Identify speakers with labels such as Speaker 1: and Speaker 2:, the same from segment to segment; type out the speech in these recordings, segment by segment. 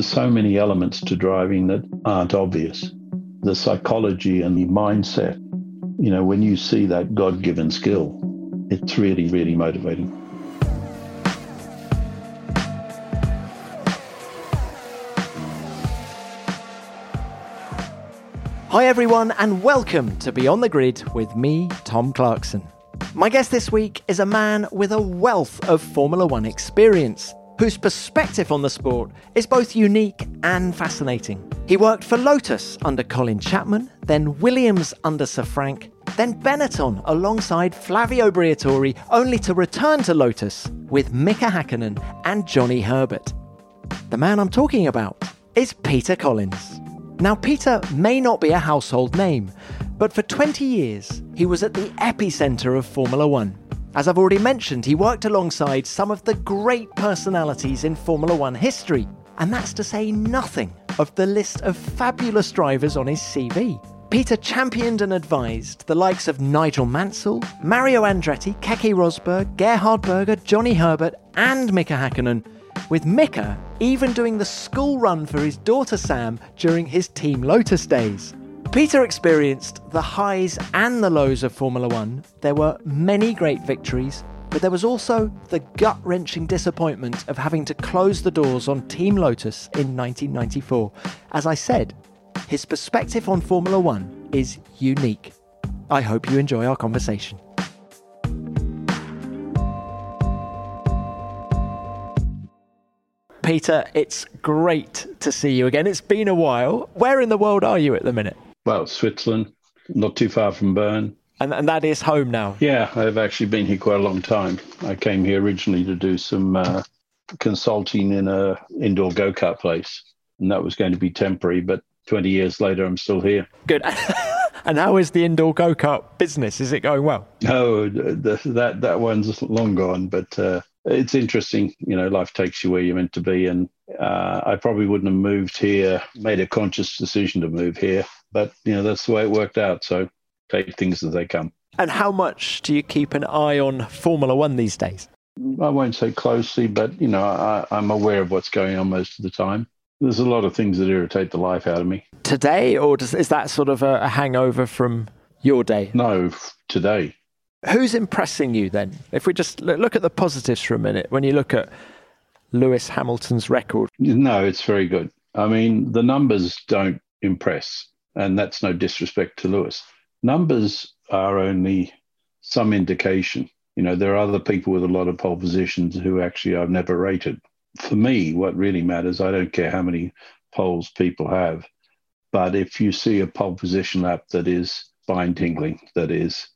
Speaker 1: There's so many elements to driving that aren't obvious. The psychology and the mindset, you know, when you see that God given skill, it's really, really motivating.
Speaker 2: Hi, everyone, and welcome to Beyond the Grid with me, Tom Clarkson. My guest this week is a man with a wealth of Formula One experience whose perspective on the sport is both unique and fascinating. He worked for Lotus under Colin Chapman, then Williams under Sir Frank, then Benetton alongside Flavio Briatore, only to return to Lotus with Mika Hakkinen and Johnny Herbert. The man I'm talking about is Peter Collins. Now, Peter may not be a household name, but for 20 years he was at the epicenter of Formula One. As I've already mentioned, he worked alongside some of the great personalities in Formula One history, and that's to say nothing of the list of fabulous drivers on his CV. Peter championed and advised the likes of Nigel Mansell, Mario Andretti, Keke Rosberg, Gerhard Berger, Johnny Herbert, and Mika Hakkinen, with Mika even doing the school run for his daughter Sam during his Team Lotus days. Peter experienced the highs and the lows of Formula One. There were many great victories, but there was also the gut wrenching disappointment of having to close the doors on Team Lotus in 1994. As I said, his perspective on Formula One is unique. I hope you enjoy our conversation. Peter, it's great to see you again. It's been a while. Where in the world are you at the minute?
Speaker 1: Well, Switzerland, not too far from Bern.
Speaker 2: And, and that is home now.
Speaker 1: Yeah, I've actually been here quite a long time. I came here originally to do some uh, consulting in a indoor go kart place, and that was going to be temporary. But 20 years later, I'm still here.
Speaker 2: Good. and how is the indoor go kart business? Is it going well?
Speaker 1: Oh, the, that that one's long gone, but uh, it's interesting. You know, life takes you where you're meant to be, and uh, I probably wouldn't have moved here, made a conscious decision to move here but you know that's the way it worked out. So take things as they come.
Speaker 2: And how much do you keep an eye on Formula One these days?
Speaker 1: I won't say closely, but you know I, I'm aware of what's going on most of the time. There's a lot of things that irritate the life out of me.
Speaker 2: Today, or does, is that sort of a, a hangover from your day?
Speaker 1: No, today.
Speaker 2: Who's impressing you then? If we just look at the positives for a minute, when you look at Lewis Hamilton's record.
Speaker 1: No, it's very good. I mean, the numbers don't impress and that's no disrespect to Lewis. Numbers are only some indication. You know, there are other people with a lot of pole positions who actually I've never rated. For me, what really matters, I don't care how many poles people have, but if you see a pole position lap that is spine tingling, that is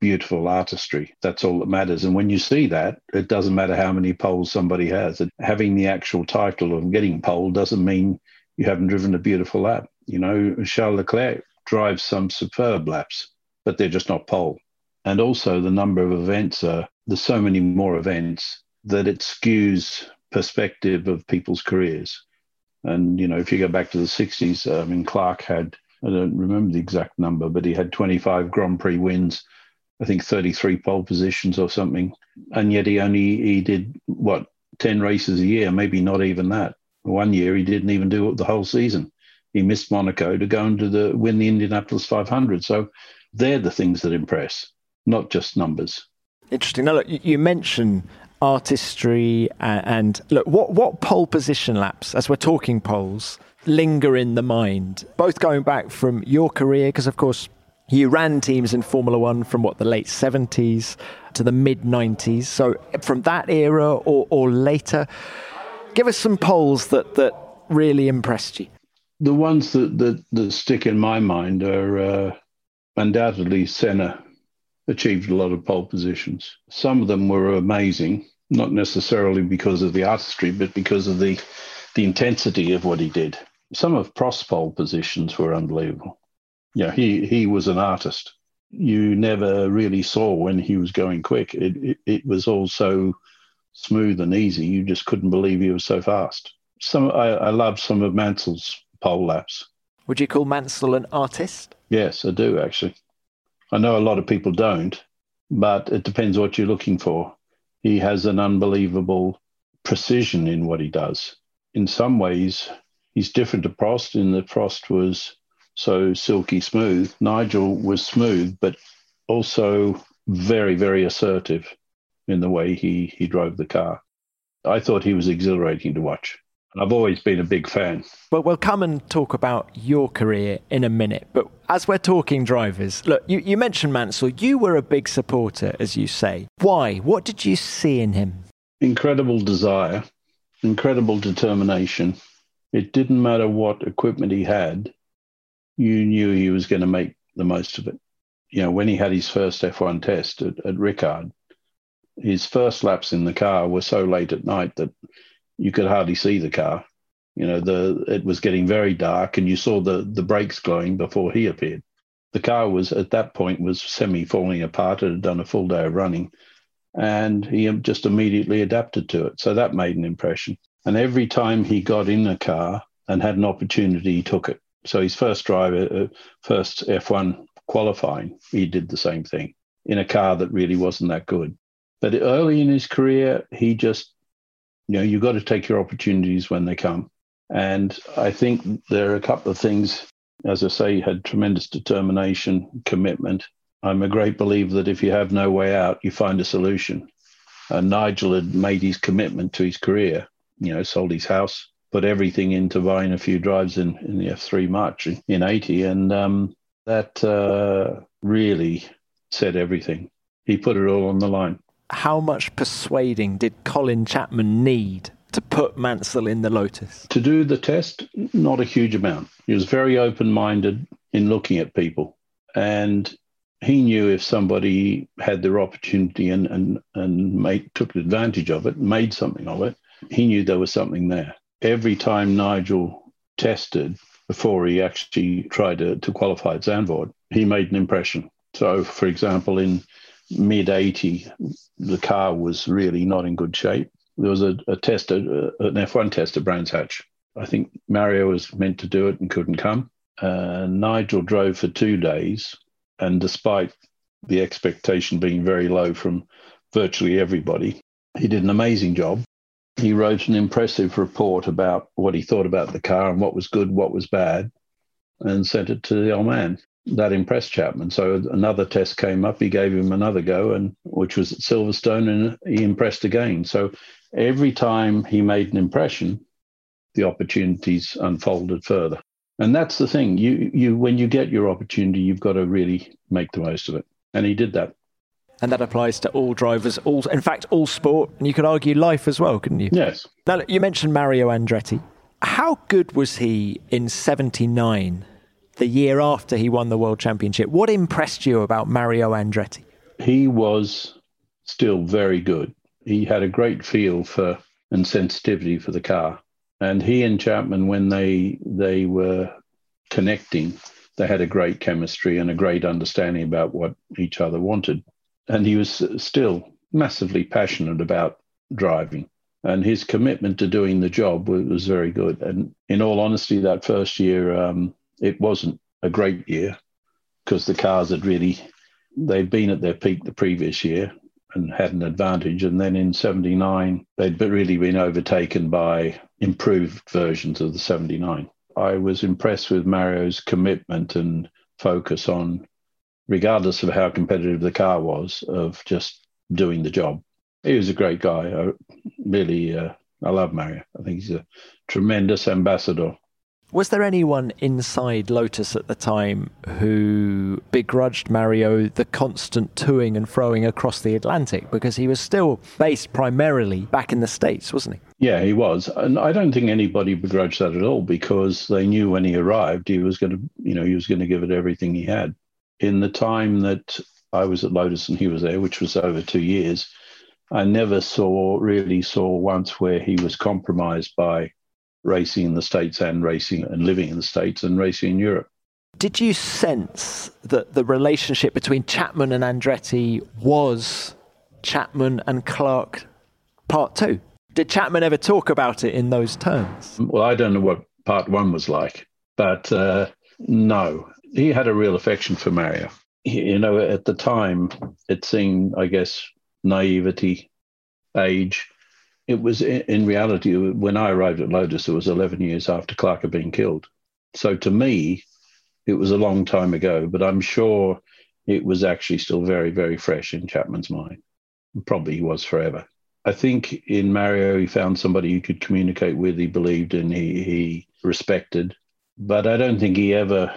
Speaker 1: beautiful artistry, that's all that matters. And when you see that, it doesn't matter how many poles somebody has. Having the actual title of getting pole doesn't mean you haven't driven a beautiful lap. You know, Charles Leclerc drives some superb laps, but they're just not pole. And also, the number of events are there's so many more events that it skews perspective of people's careers. And, you know, if you go back to the 60s, uh, I mean, Clark had, I don't remember the exact number, but he had 25 Grand Prix wins, I think 33 pole positions or something. And yet he only, he did what, 10 races a year, maybe not even that. One year he didn't even do the whole season. He missed Monaco to go into the win the Indianapolis 500. So they're the things that impress, not just numbers.
Speaker 2: Interesting. Now, look, you mentioned artistry and, and look, what what pole position laps, as we're talking poles, linger in the mind, both going back from your career, because of course you ran teams in Formula One from what the late 70s to the mid 90s. So from that era or, or later, give us some poles that, that really impressed you
Speaker 1: the ones that, that, that stick in my mind are uh, undoubtedly Senna achieved a lot of pole positions. Some of them were amazing, not necessarily because of the artistry, but because of the the intensity of what he did. Some of Prost's pole positions were unbelievable. Yeah, he he was an artist. You never really saw when he was going quick. It it, it was all so smooth and easy. You just couldn't believe he was so fast. Some I, I love some of Mansell's pole laps.
Speaker 2: Would you call Mansell an artist?
Speaker 1: Yes, I do actually. I know a lot of people don't, but it depends what you're looking for. He has an unbelievable precision in what he does. in some ways, he's different to Prost in that Prost was so silky smooth. Nigel was smooth, but also very, very assertive in the way he, he drove the car. I thought he was exhilarating to watch. I've always been a big fan.
Speaker 2: Well, we'll come and talk about your career in a minute. But as we're talking drivers, look, you, you mentioned Mansell. You were a big supporter, as you say. Why? What did you see in him?
Speaker 1: Incredible desire, incredible determination. It didn't matter what equipment he had, you knew he was going to make the most of it. You know, when he had his first F1 test at, at Ricard, his first laps in the car were so late at night that you could hardly see the car. You know, the it was getting very dark, and you saw the the brakes glowing before he appeared. The car was at that point was semi falling apart. It had done a full day of running, and he just immediately adapted to it. So that made an impression. And every time he got in a car and had an opportunity, he took it. So his first driver, uh, first F1 qualifying, he did the same thing in a car that really wasn't that good. But early in his career, he just you know, you've got to take your opportunities when they come. And I think there are a couple of things, as I say, had tremendous determination, commitment. I'm a great believer that if you have no way out, you find a solution. And Nigel had made his commitment to his career, you know, sold his house, put everything into buying a few drives in, in the F3 March in 80. And um, that uh, really said everything. He put it all on the line
Speaker 2: how much persuading did Colin Chapman need to put Mansell in the Lotus?
Speaker 1: To do the test, not a huge amount. He was very open minded in looking at people. And he knew if somebody had their opportunity and, and, and made, took advantage of it, made something of it, he knew there was something there. Every time Nigel tested before he actually tried to, to qualify at Zandvoort, he made an impression. So, for example, in mid 80, the car was really not in good shape. There was a, a test, an F1 test at Brands Hatch. I think Mario was meant to do it and couldn't come. Uh, Nigel drove for two days, and despite the expectation being very low from virtually everybody, he did an amazing job. He wrote an impressive report about what he thought about the car and what was good, what was bad, and sent it to the old man that impressed Chapman. So another test came up. He gave him another go, and which was at Silverstone, and he impressed again. So every time he made an impression, the opportunities unfolded further. And that's the thing. You you when you get your opportunity, you've got to really make the most of it. And he did that.
Speaker 2: And that applies to all drivers, all in fact, all sport, and you could argue life as well, couldn't you?
Speaker 1: Yes.
Speaker 2: Now you mentioned Mario Andretti. How good was he in '79? The year after he won the world championship. What impressed you about Mario Andretti?
Speaker 1: He was still very good. He had a great feel for and sensitivity for the car. And he and Chapman, when they they were connecting, they had a great chemistry and a great understanding about what each other wanted. And he was still massively passionate about driving. And his commitment to doing the job was, was very good. And in all honesty, that first year, um, it wasn't a great year because the cars had really they'd been at their peak the previous year and had an advantage. And then in 79, they'd really been overtaken by improved versions of the 79. I was impressed with Mario's commitment and focus on, regardless of how competitive the car was, of just doing the job. He was a great guy. I really, uh, I love Mario. I think he's a tremendous ambassador
Speaker 2: was there anyone inside Lotus at the time who begrudged Mario the constant toing and froing across the Atlantic? Because he was still based primarily back in the States, wasn't he?
Speaker 1: Yeah, he was. And I don't think anybody begrudged that at all because they knew when he arrived he was going to, you know, he was going to give it everything he had. In the time that I was at Lotus and he was there, which was over two years, I never saw, really saw once where he was compromised by racing in the States and racing and living in the States and racing in Europe.
Speaker 2: Did you sense that the relationship between Chapman and Andretti was Chapman and Clark part two? Did Chapman ever talk about it in those terms?
Speaker 1: Well, I don't know what part one was like, but uh, no, he had a real affection for Mario. You know, at the time, it seemed, I guess, naivety, age, it was in reality, when I arrived at Lotus, it was 11 years after Clark had been killed. So to me, it was a long time ago, but I'm sure it was actually still very, very fresh in Chapman's mind. Probably he was forever. I think in Mario, he found somebody he could communicate with, he believed in, he, he respected. But I don't think he ever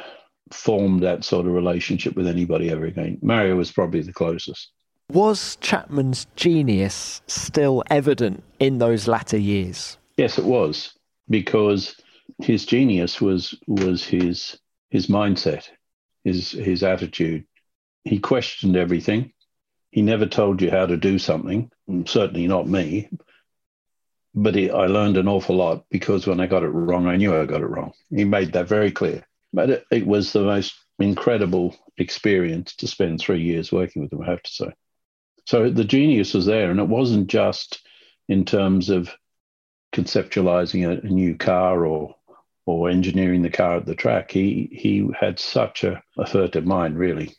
Speaker 1: formed that sort of relationship with anybody ever again. Mario was probably the closest.
Speaker 2: Was Chapman's genius still evident in those latter years?
Speaker 1: Yes, it was, because his genius was was his his mindset, his his attitude. He questioned everything. He never told you how to do something. Certainly not me. But I learned an awful lot because when I got it wrong, I knew I got it wrong. He made that very clear. But it, it was the most incredible experience to spend three years working with him. I have to say. So the genius was there, and it wasn't just in terms of conceptualizing a, a new car or or engineering the car at the track. He he had such a, a furtive mind, really.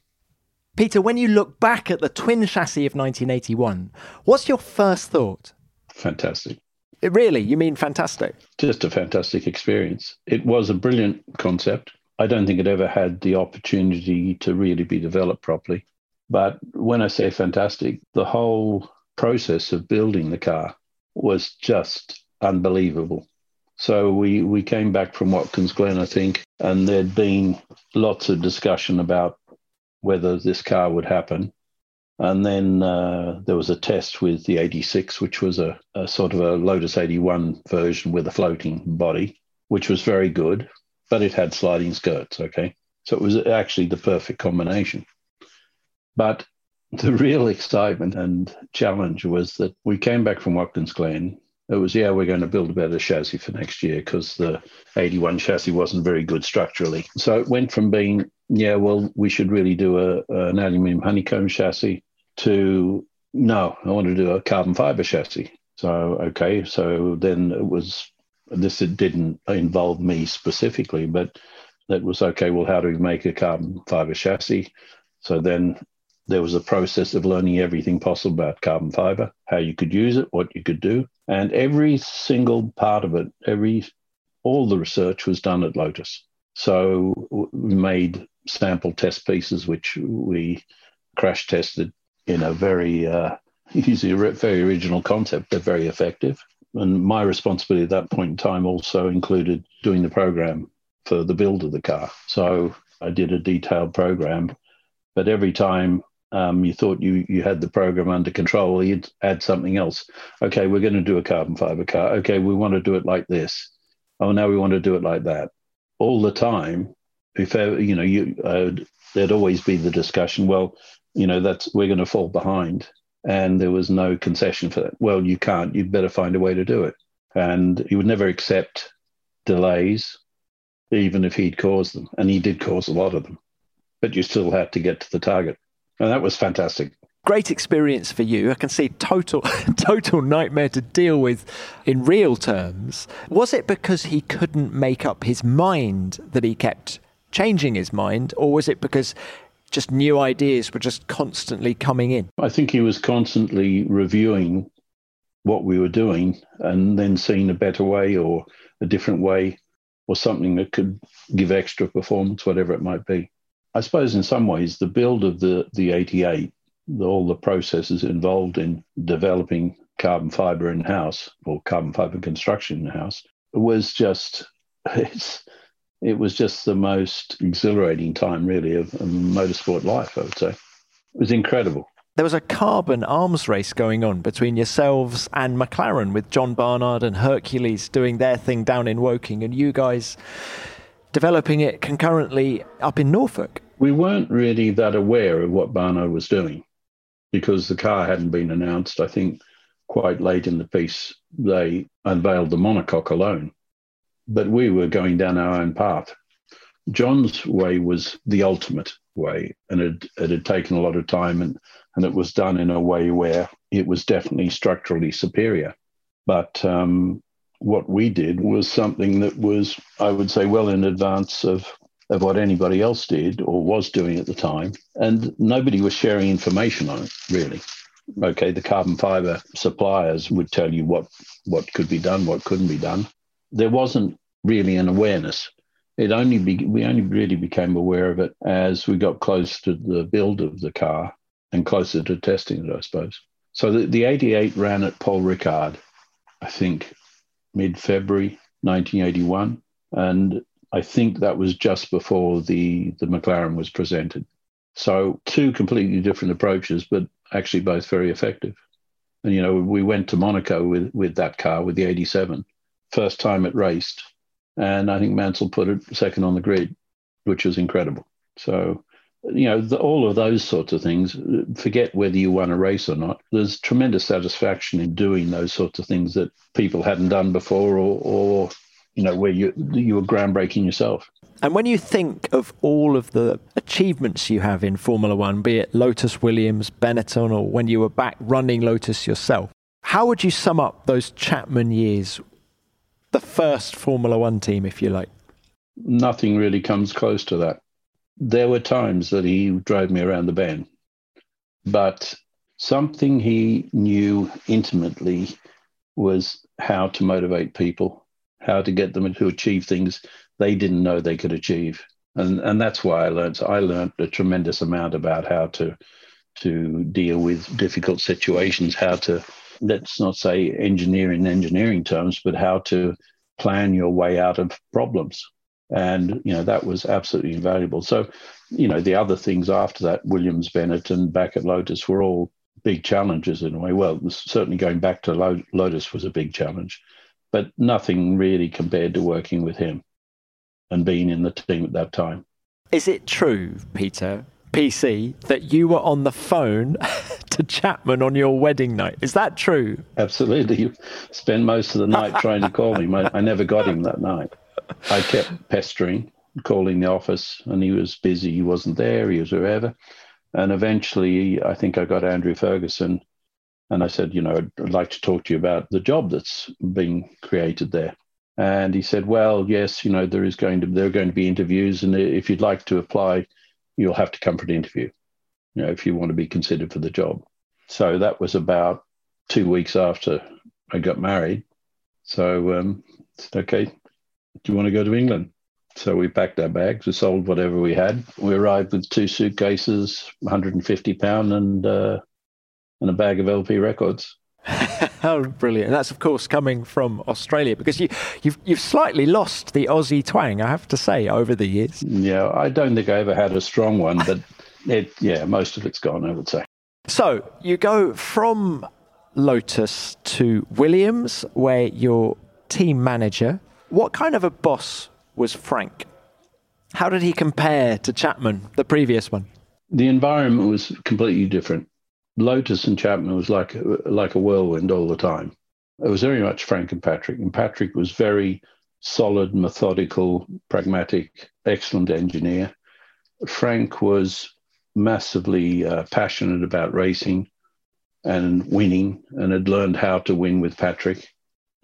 Speaker 2: Peter, when you look back at the twin chassis of 1981, what's your first thought?
Speaker 1: Fantastic.
Speaker 2: It really, you mean fantastic?
Speaker 1: Just a fantastic experience. It was a brilliant concept. I don't think it ever had the opportunity to really be developed properly. But when I say fantastic, the whole process of building the car was just unbelievable. So we, we came back from Watkins Glen, I think, and there'd been lots of discussion about whether this car would happen. And then uh, there was a test with the 86, which was a, a sort of a Lotus 81 version with a floating body, which was very good, but it had sliding skirts. Okay. So it was actually the perfect combination. But the real excitement and challenge was that we came back from Watkins Glen. It was, yeah, we're going to build a better chassis for next year because the 81 chassis wasn't very good structurally. So it went from being, yeah, well, we should really do a, an aluminium honeycomb chassis to, no, I want to do a carbon fiber chassis. So, okay, so then it was, this it didn't involve me specifically, but that was okay, well, how do we make a carbon fiber chassis? So then there was a process of learning everything possible about carbon fiber, how you could use it, what you could do. And every single part of it, every all the research was done at Lotus. So we made sample test pieces, which we crash tested in a very uh, easy, very original concept, but very effective. And my responsibility at that point in time also included doing the program for the build of the car. So I did a detailed program, but every time um, you thought you you had the program under control, you'd add something else. Okay, we're going to do a carbon fiber car. Okay, we want to do it like this. Oh, now we want to do it like that. All the time, if you know, you uh, there'd always be the discussion. Well, you know, that's we're going to fall behind, and there was no concession for that. Well, you can't. You'd better find a way to do it. And he would never accept delays, even if he'd caused them, and he did cause a lot of them. But you still had to get to the target. That was fantastic.
Speaker 2: Great experience for you. I can see total total nightmare to deal with in real terms. Was it because he couldn't make up his mind that he kept changing his mind, or was it because just new ideas were just constantly coming in?
Speaker 1: I think he was constantly reviewing what we were doing and then seeing a better way or a different way or something that could give extra performance, whatever it might be. I suppose in some ways the build of the, the 88, all the processes involved in developing carbon fiber in house or carbon fiber construction in house was just it's it was just the most exhilarating time really of, of motorsport life i would say. It was incredible.
Speaker 2: There was a carbon arms race going on between yourselves and McLaren with John Barnard and Hercules doing their thing down in Woking and you guys developing it concurrently up in Norfolk.
Speaker 1: We weren't really that aware of what Barnard was doing because the car hadn't been announced. I think quite late in the piece, they unveiled the monocoque alone. But we were going down our own path. John's way was the ultimate way, and it, it had taken a lot of time, and, and it was done in a way where it was definitely structurally superior. But um, what we did was something that was, I would say, well in advance of, of what anybody else did or was doing at the time. And nobody was sharing information on it, really. okay, the carbon fiber suppliers would tell you what, what could be done, what couldn't be done. There wasn't really an awareness. It only be, we only really became aware of it as we got close to the build of the car and closer to testing it, I suppose. So the, the 88 ran at Paul Ricard, I think mid February 1981. And I think that was just before the, the McLaren was presented. So two completely different approaches, but actually both very effective. And you know, we went to Monaco with with that car with the 87, first time it raced, and I think Mansell put it second on the grid, which was incredible. So you know, the, all of those sorts of things, forget whether you won a race or not. There's tremendous satisfaction in doing those sorts of things that people hadn't done before or, or you know, where you, you were groundbreaking yourself.
Speaker 2: And when you think of all of the achievements you have in Formula One, be it Lotus Williams, Benetton, or when you were back running Lotus yourself, how would you sum up those Chapman years, the first Formula One team, if you like?
Speaker 1: Nothing really comes close to that. There were times that he drove me around the bend, but something he knew intimately was how to motivate people, how to get them to achieve things they didn't know they could achieve. And, and that's why I learned. So I learned a tremendous amount about how to to deal with difficult situations, how to let's not say engineer in engineering terms, but how to plan your way out of problems. And you know that was absolutely invaluable. So, you know, the other things after that, Williams, Benetton, and back at Lotus were all big challenges in a way. Well, certainly going back to Lotus was a big challenge, but nothing really compared to working with him and being in the team at that time.
Speaker 2: Is it true, Peter, PC, that you were on the phone to Chapman on your wedding night? Is that true?
Speaker 1: Absolutely. You spent most of the night trying to call him. I, I never got him that night. I kept pestering, calling the office, and he was busy. He wasn't there. He was wherever. And eventually, I think I got Andrew Ferguson, and I said, you know, I'd like to talk to you about the job that's being created there. And he said, "Well, yes, you know, there is going to there are going to be interviews, and if you'd like to apply, you'll have to come for an interview. You know, if you want to be considered for the job." So that was about two weeks after I got married. So um, said, "Okay, do you want to go to England?" So we packed our bags, we sold whatever we had. We arrived with two suitcases, 150 pound, and uh, and a bag of LP records.
Speaker 2: oh, brilliant! That's of course coming from Australia because you, you've you've slightly lost the Aussie twang, I have to say, over the years.
Speaker 1: Yeah, I don't think I ever had a strong one, but it, yeah, most of it's gone, I would say.
Speaker 2: So you go from Lotus to Williams, where you're team manager. What kind of a boss was Frank? How did he compare to Chapman, the previous one?
Speaker 1: The environment was completely different. Lotus and Chapman was like like a whirlwind all the time. It was very much Frank and Patrick, and Patrick was very solid, methodical, pragmatic, excellent engineer. Frank was massively uh, passionate about racing and winning, and had learned how to win with Patrick.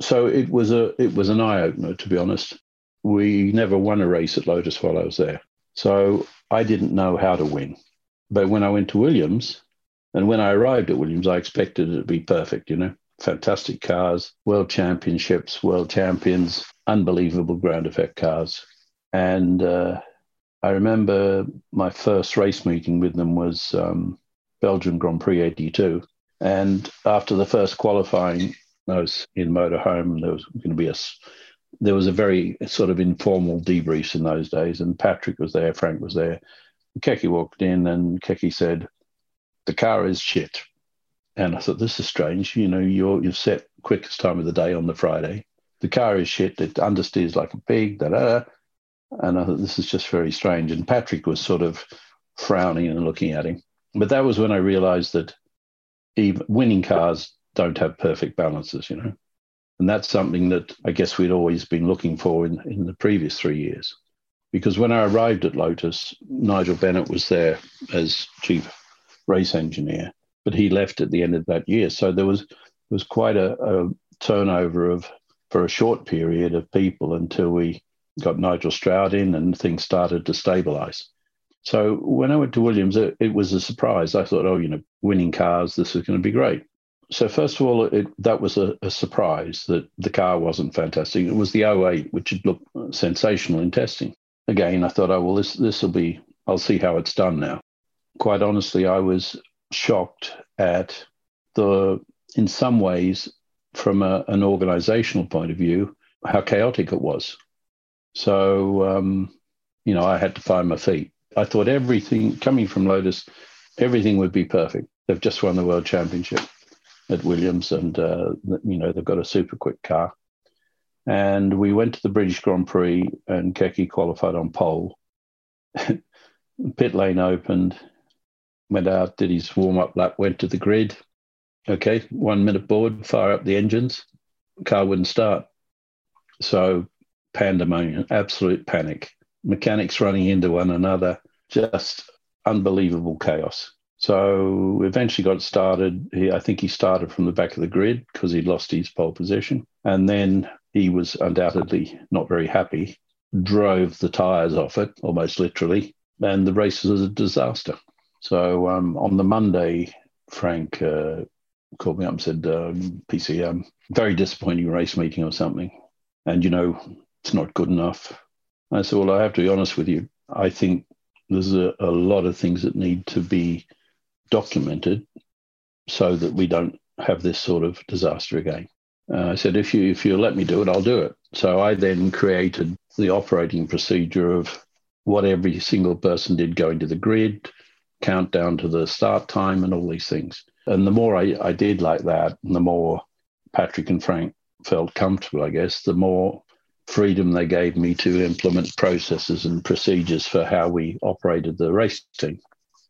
Speaker 1: So it was a it was an eye opener, to be honest. We never won a race at Lotus while I was there, so I didn't know how to win. But when I went to Williams, and when I arrived at Williams, I expected it to be perfect, you know, fantastic cars, world championships, world champions, unbelievable ground effect cars. And uh, I remember my first race meeting with them was um, Belgian Grand Prix 82. And after the first qualifying, I was in motorhome there was going to be a there was a very sort of informal debrief in those days, and Patrick was there, Frank was there. Keke walked in, and Keke said, the car is shit. And I thought, this is strange. You know, you're, you've set quickest time of the day on the Friday. The car is shit. It understeers like a pig. Da, da, da. And I thought, this is just very strange. And Patrick was sort of frowning and looking at him. But that was when I realized that even winning cars don't have perfect balances, you know. And that's something that I guess we'd always been looking for in, in the previous three years. Because when I arrived at Lotus, Nigel Bennett was there as chief race engineer, but he left at the end of that year. So there was was quite a, a turnover of for a short period of people until we got Nigel Stroud in and things started to stabilize. So when I went to Williams, it, it was a surprise. I thought, oh, you know, winning cars, this is going to be great. So first of all, it, that was a, a, surprise that the car wasn't fantastic. It was the 08, which had looked sensational in testing. Again, I thought, oh well, this will be. I'll see how it's done now. Quite honestly, I was shocked at the, in some ways, from a, an organizational point of view, how chaotic it was. So, um, you know, I had to find my feet. I thought everything coming from Lotus, everything would be perfect. They've just won the world championship at Williams, and uh, you know they've got a super quick car. And we went to the British Grand Prix, and Keke qualified on pole. Pit lane opened, went out, did his warm up lap, went to the grid. Okay, one minute board, fire up the engines. Car wouldn't start. So pandemonium, absolute panic. Mechanics running into one another, just unbelievable chaos. So eventually got started. He, I think he started from the back of the grid because he'd lost his pole position. And then he was undoubtedly not very happy, drove the tyres off it, almost literally. And the race was a disaster. So um, on the Monday, Frank uh, called me up and said, um, PC, um, very disappointing race meeting or something. And, you know, it's not good enough. I said, well, I have to be honest with you. I think there's a, a lot of things that need to be documented so that we don't have this sort of disaster again. Uh, I said, if you if you let me do it, I'll do it. So I then created the operating procedure of what every single person did going to the grid, countdown to the start time, and all these things. And the more I, I did like that, and the more Patrick and Frank felt comfortable, I guess, the more freedom they gave me to implement processes and procedures for how we operated the race team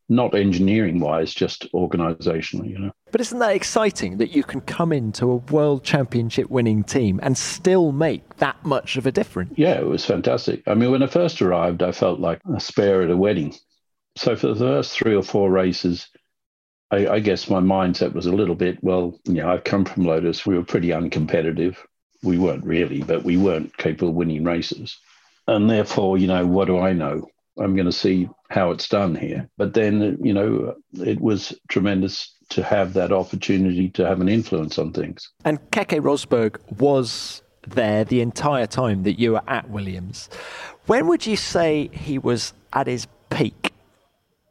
Speaker 1: not engineering wise, just organizationally, you know.
Speaker 2: But isn't that exciting that you can come into a world championship winning team and still make that much of a difference?
Speaker 1: Yeah, it was fantastic. I mean, when I first arrived, I felt like a spare at a wedding. So for the first three or four races, I, I guess my mindset was a little bit, well, you know, I've come from Lotus. We were pretty uncompetitive. We weren't really, but we weren't capable of winning races. And therefore, you know, what do I know? I'm going to see how it's done here. But then, you know, it was tremendous to have that opportunity to have an influence on things.
Speaker 2: And Keke Rosberg was there the entire time that you were at Williams. When would you say he was at his peak?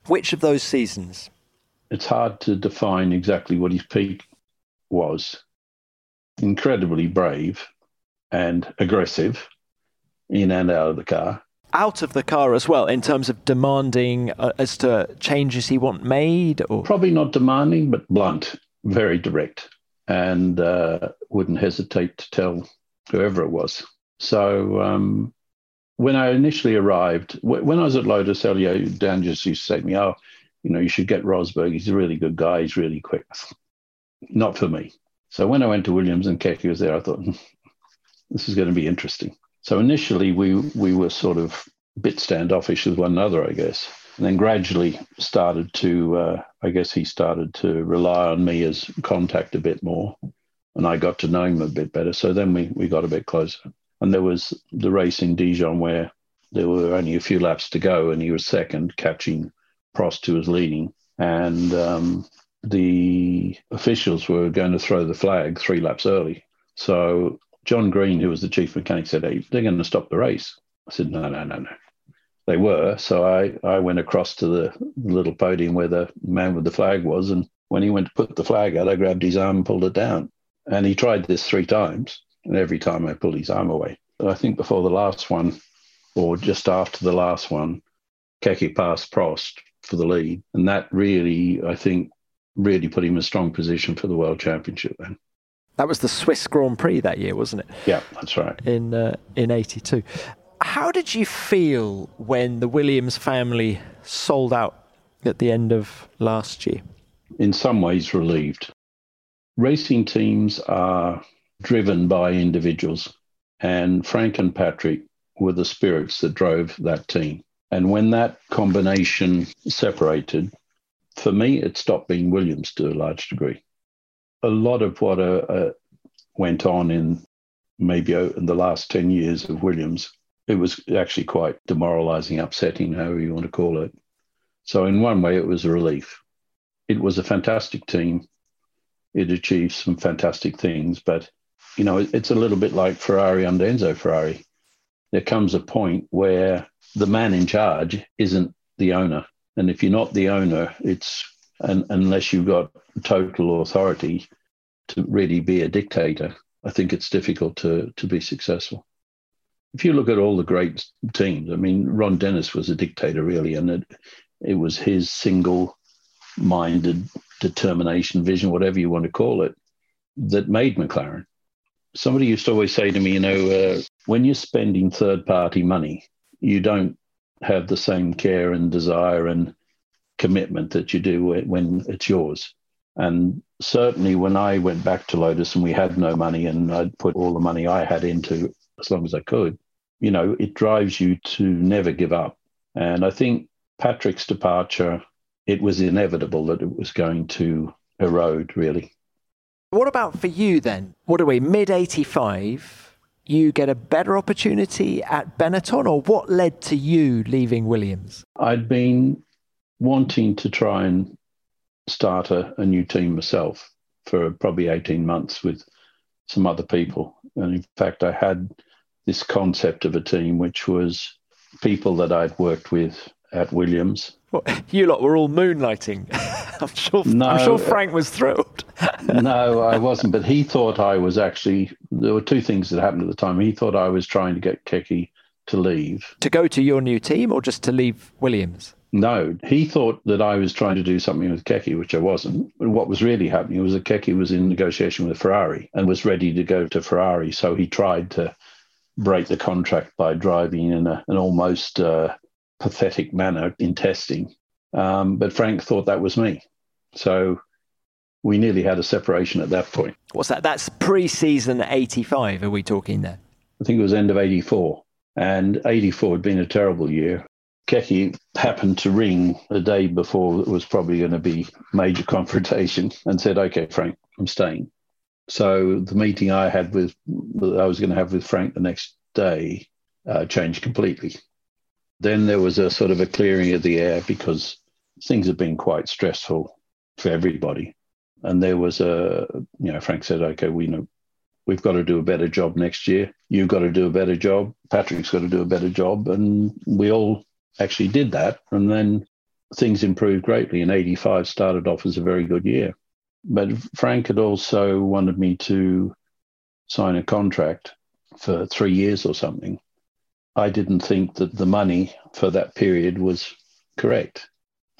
Speaker 2: Which of those seasons?
Speaker 1: It's hard to define exactly what his peak was. Incredibly brave and aggressive in and out of the car
Speaker 2: out of the car as well in terms of demanding uh, as to changes he want made or?
Speaker 1: Probably not demanding but blunt very direct and uh, wouldn't hesitate to tell whoever it was. So um, when i initially arrived when i was at lotus elio de angelis used to say to me oh you know you should get rosberg. He's a really good guy. He's really quick. Not for me. So when i went to williams and keke was there i thought hmm, this is going to be interesting so initially, we we were sort of a bit standoffish with one another, I guess, and then gradually started to, uh, I guess, he started to rely on me as contact a bit more, and I got to know him a bit better. So then we we got a bit closer, and there was the race in Dijon where there were only a few laps to go, and he was second, catching Prost, who was leading, and um, the officials were going to throw the flag three laps early. So John Green, who was the chief mechanic, said, hey, they're going to stop the race. I said, no, no, no, no. They were. So I, I went across to the little podium where the man with the flag was. And when he went to put the flag out, I grabbed his arm and pulled it down. And he tried this three times. And every time I pulled his arm away. But I think before the last one, or just after the last one, Keke passed Prost for the lead. And that really, I think, really put him in a strong position for the world championship then.
Speaker 2: That was the Swiss Grand Prix that year, wasn't it?
Speaker 1: Yeah, that's right.
Speaker 2: In uh, in '82. How did you feel when the Williams family sold out at the end of last year?
Speaker 1: In some ways, relieved. Racing teams are driven by individuals, and Frank and Patrick were the spirits that drove that team. And when that combination separated, for me, it stopped being Williams to a large degree a lot of what uh, uh, went on in maybe in the last 10 years of Williams, it was actually quite demoralizing, upsetting, however you want to call it. So, in one way, it was a relief. It was a fantastic team. It achieved some fantastic things, but you know, it's a little bit like Ferrari under Enzo Ferrari. There comes a point where the man in charge isn't the owner. And if you're not the owner, it's and, unless you've got total authority to really be a dictator, I think it's difficult to, to be successful. If you look at all the great teams, I mean, Ron Dennis was a dictator, really, and it, it was his single minded determination, vision, whatever you want to call it, that made McLaren. Somebody used to always say to me, you know, uh, when you're spending third party money, you don't have the same care and desire and commitment that you do when it's yours. And certainly when I went back to Lotus and we had no money and I'd put all the money I had into as long as I could, you know, it drives you to never give up. And I think Patrick's departure, it was inevitable that it was going to erode, really.
Speaker 2: What about for you then? What are we, mid 85? You get a better opportunity at Benetton, or what led to you leaving Williams?
Speaker 1: I'd been wanting to try and start a, a new team myself for probably 18 months with some other people. And in fact, I had this concept of a team which was people that I'd worked with at Williams.
Speaker 2: Well, you lot were all moonlighting. I'm sure. No, I'm sure uh, Frank was thrilled.
Speaker 1: no, I wasn't. But he thought I was actually. There were two things that happened at the time. He thought I was trying to get Keke to leave.
Speaker 2: To go to your new team, or just to leave Williams?
Speaker 1: No, he thought that I was trying to do something with Keke, which I wasn't. And what was really happening was that Keke was in negotiation with Ferrari and was ready to go to Ferrari. So he tried to break the contract by driving in a, an almost uh, pathetic manner in testing. Um, but Frank thought that was me. So we nearly had a separation at that point.
Speaker 2: What's that? That's pre season 85, are we talking there?
Speaker 1: I think it was end of 84. And 84 had been a terrible year. Keke happened to ring the day before it was probably going to be major confrontation and said, "Okay, Frank, I'm staying." So the meeting I had with I was going to have with Frank the next day uh, changed completely. Then there was a sort of a clearing of the air because things had been quite stressful for everybody, and there was a you know Frank said, "Okay, we know we've got to do a better job next year. You've got to do a better job. Patrick's got to do a better job, and we all actually did that. And then things improved greatly. And 85 started off as a very good year. But Frank had also wanted me to sign a contract for three years or something. I didn't think that the money for that period was correct.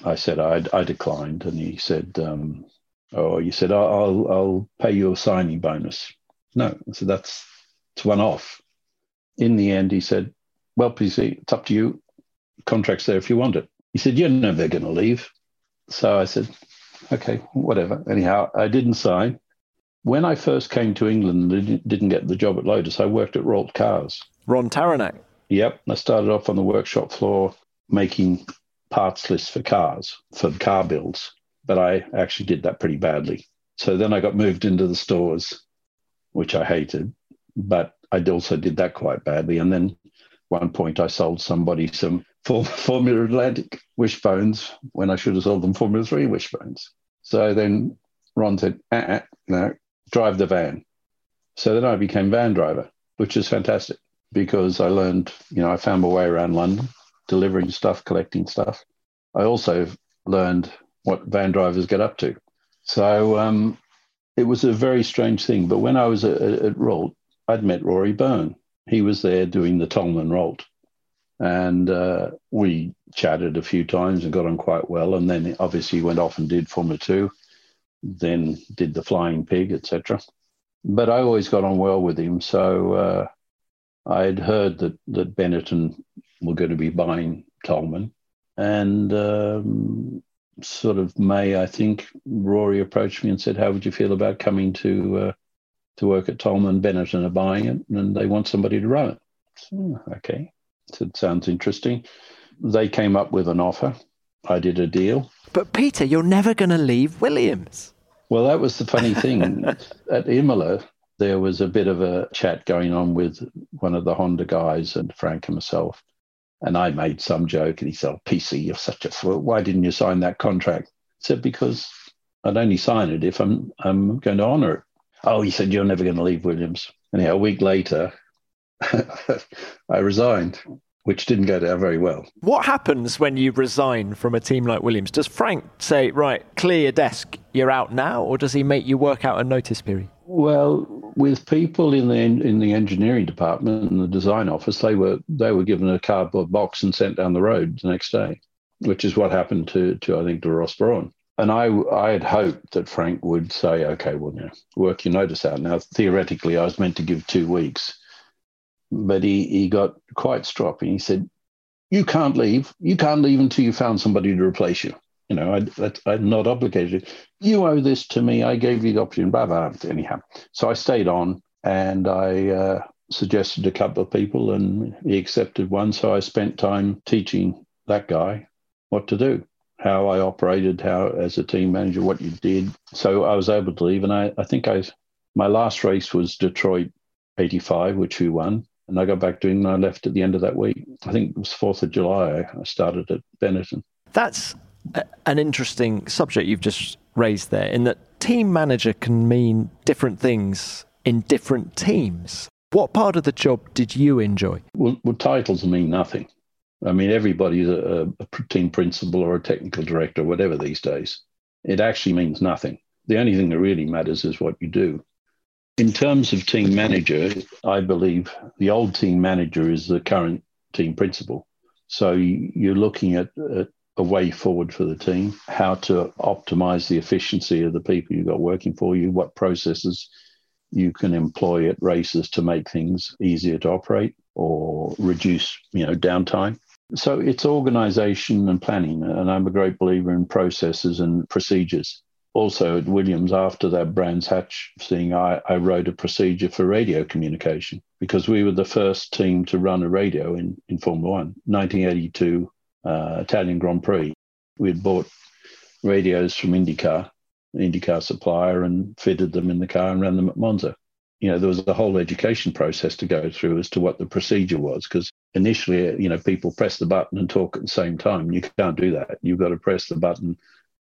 Speaker 1: I said I, I declined, and he said, um, "Oh, you said I'll I'll pay you a signing bonus." No, said that's it's one off. In the end, he said, "Well, please, it's up to you contract's there if you want it. He said, You know, they're going to leave. So I said, Okay, whatever. Anyhow, I didn't sign. When I first came to England and didn't get the job at Lotus, I worked at Ralt Cars.
Speaker 2: Ron Tauranac.
Speaker 1: Yep. I started off on the workshop floor making parts lists for cars, for car builds. But I actually did that pretty badly. So then I got moved into the stores, which I hated. But I also did that quite badly. And then one point I sold somebody some Formula Atlantic wishbones when I should have sold them Formula 3 wishbones. So then Ron said, uh-uh, no, drive the van. So then I became van driver, which is fantastic because I learned, you know, I found my way around London, delivering stuff, collecting stuff. I also learned what van drivers get up to. So um, it was a very strange thing. But when I was at, at Ralt, I'd met Rory Byrne. He was there doing the Toleman Ralt. And uh, we chatted a few times and got on quite well. And then obviously went off and did Formula Two, then did the Flying Pig, etc. But I always got on well with him. So uh, I had heard that, that Benetton were going to be buying Toleman, And um, sort of May, I think, Rory approached me and said, How would you feel about coming to uh, to work at Toleman? Benetton are buying it and they want somebody to run it. So, okay. It sounds interesting. They came up with an offer. I did a deal.
Speaker 2: But Peter, you're never going to leave Williams.
Speaker 1: Well, that was the funny thing. At Imola, there was a bit of a chat going on with one of the Honda guys and Frank and myself. And I made some joke, and he said, oh, "PC, you're such a fool. Why didn't you sign that contract?" I said, "Because I'd only sign it if I'm I'm going to honour it." Oh, he said, "You're never going to leave Williams." Anyhow, a week later, I resigned, which didn't go down very well.
Speaker 2: What happens when you resign from a team like Williams? Does Frank say, "Right, clear your desk, you're out now," or does he make you work out a notice period?
Speaker 1: Well, with people in the in the engineering department and the design office, they were they were given a cardboard box and sent down the road the next day, which is what happened to to I think to Ross Brawn. And I I had hoped that Frank would say, okay, well, you know, work your notice out. Now, theoretically, I was meant to give two weeks, but he he got quite stroppy. He said, "You can't leave. You can't leave until you found somebody to replace you." you know, I, am not obligated. You owe this to me. I gave you the opportunity, blah, blah. Anyhow, so I stayed on and I uh, suggested a couple of people and he accepted one. So I spent time teaching that guy what to do, how I operated, how as a team manager, what you did. So I was able to leave. And I, I think I, my last race was Detroit 85, which we won. And I got back to England. I left at the end of that week. I think it was 4th of July. I started at Benetton.
Speaker 2: That's an interesting subject you've just raised there, in that team manager can mean different things in different teams. What part of the job did you enjoy?
Speaker 1: Well, well titles mean nothing. I mean, everybody's a, a team principal or a technical director, or whatever these days. It actually means nothing. The only thing that really matters is what you do. In terms of team manager, I believe the old team manager is the current team principal. So you're looking at, at a way forward for the team, how to optimize the efficiency of the people you've got working for you, what processes you can employ at races to make things easier to operate or reduce, you know, downtime. So it's organization and planning, and I'm a great believer in processes and procedures. Also at Williams, after that Brands Hatch thing, I, I wrote a procedure for radio communication because we were the first team to run a radio in, in Formula One. 1982, uh, Italian Grand Prix. We had bought radios from IndyCar, IndyCar supplier, and fitted them in the car and ran them at Monza. You know, there was a whole education process to go through as to what the procedure was, because initially, you know, people press the button and talk at the same time. You can't do that. You've got to press the button,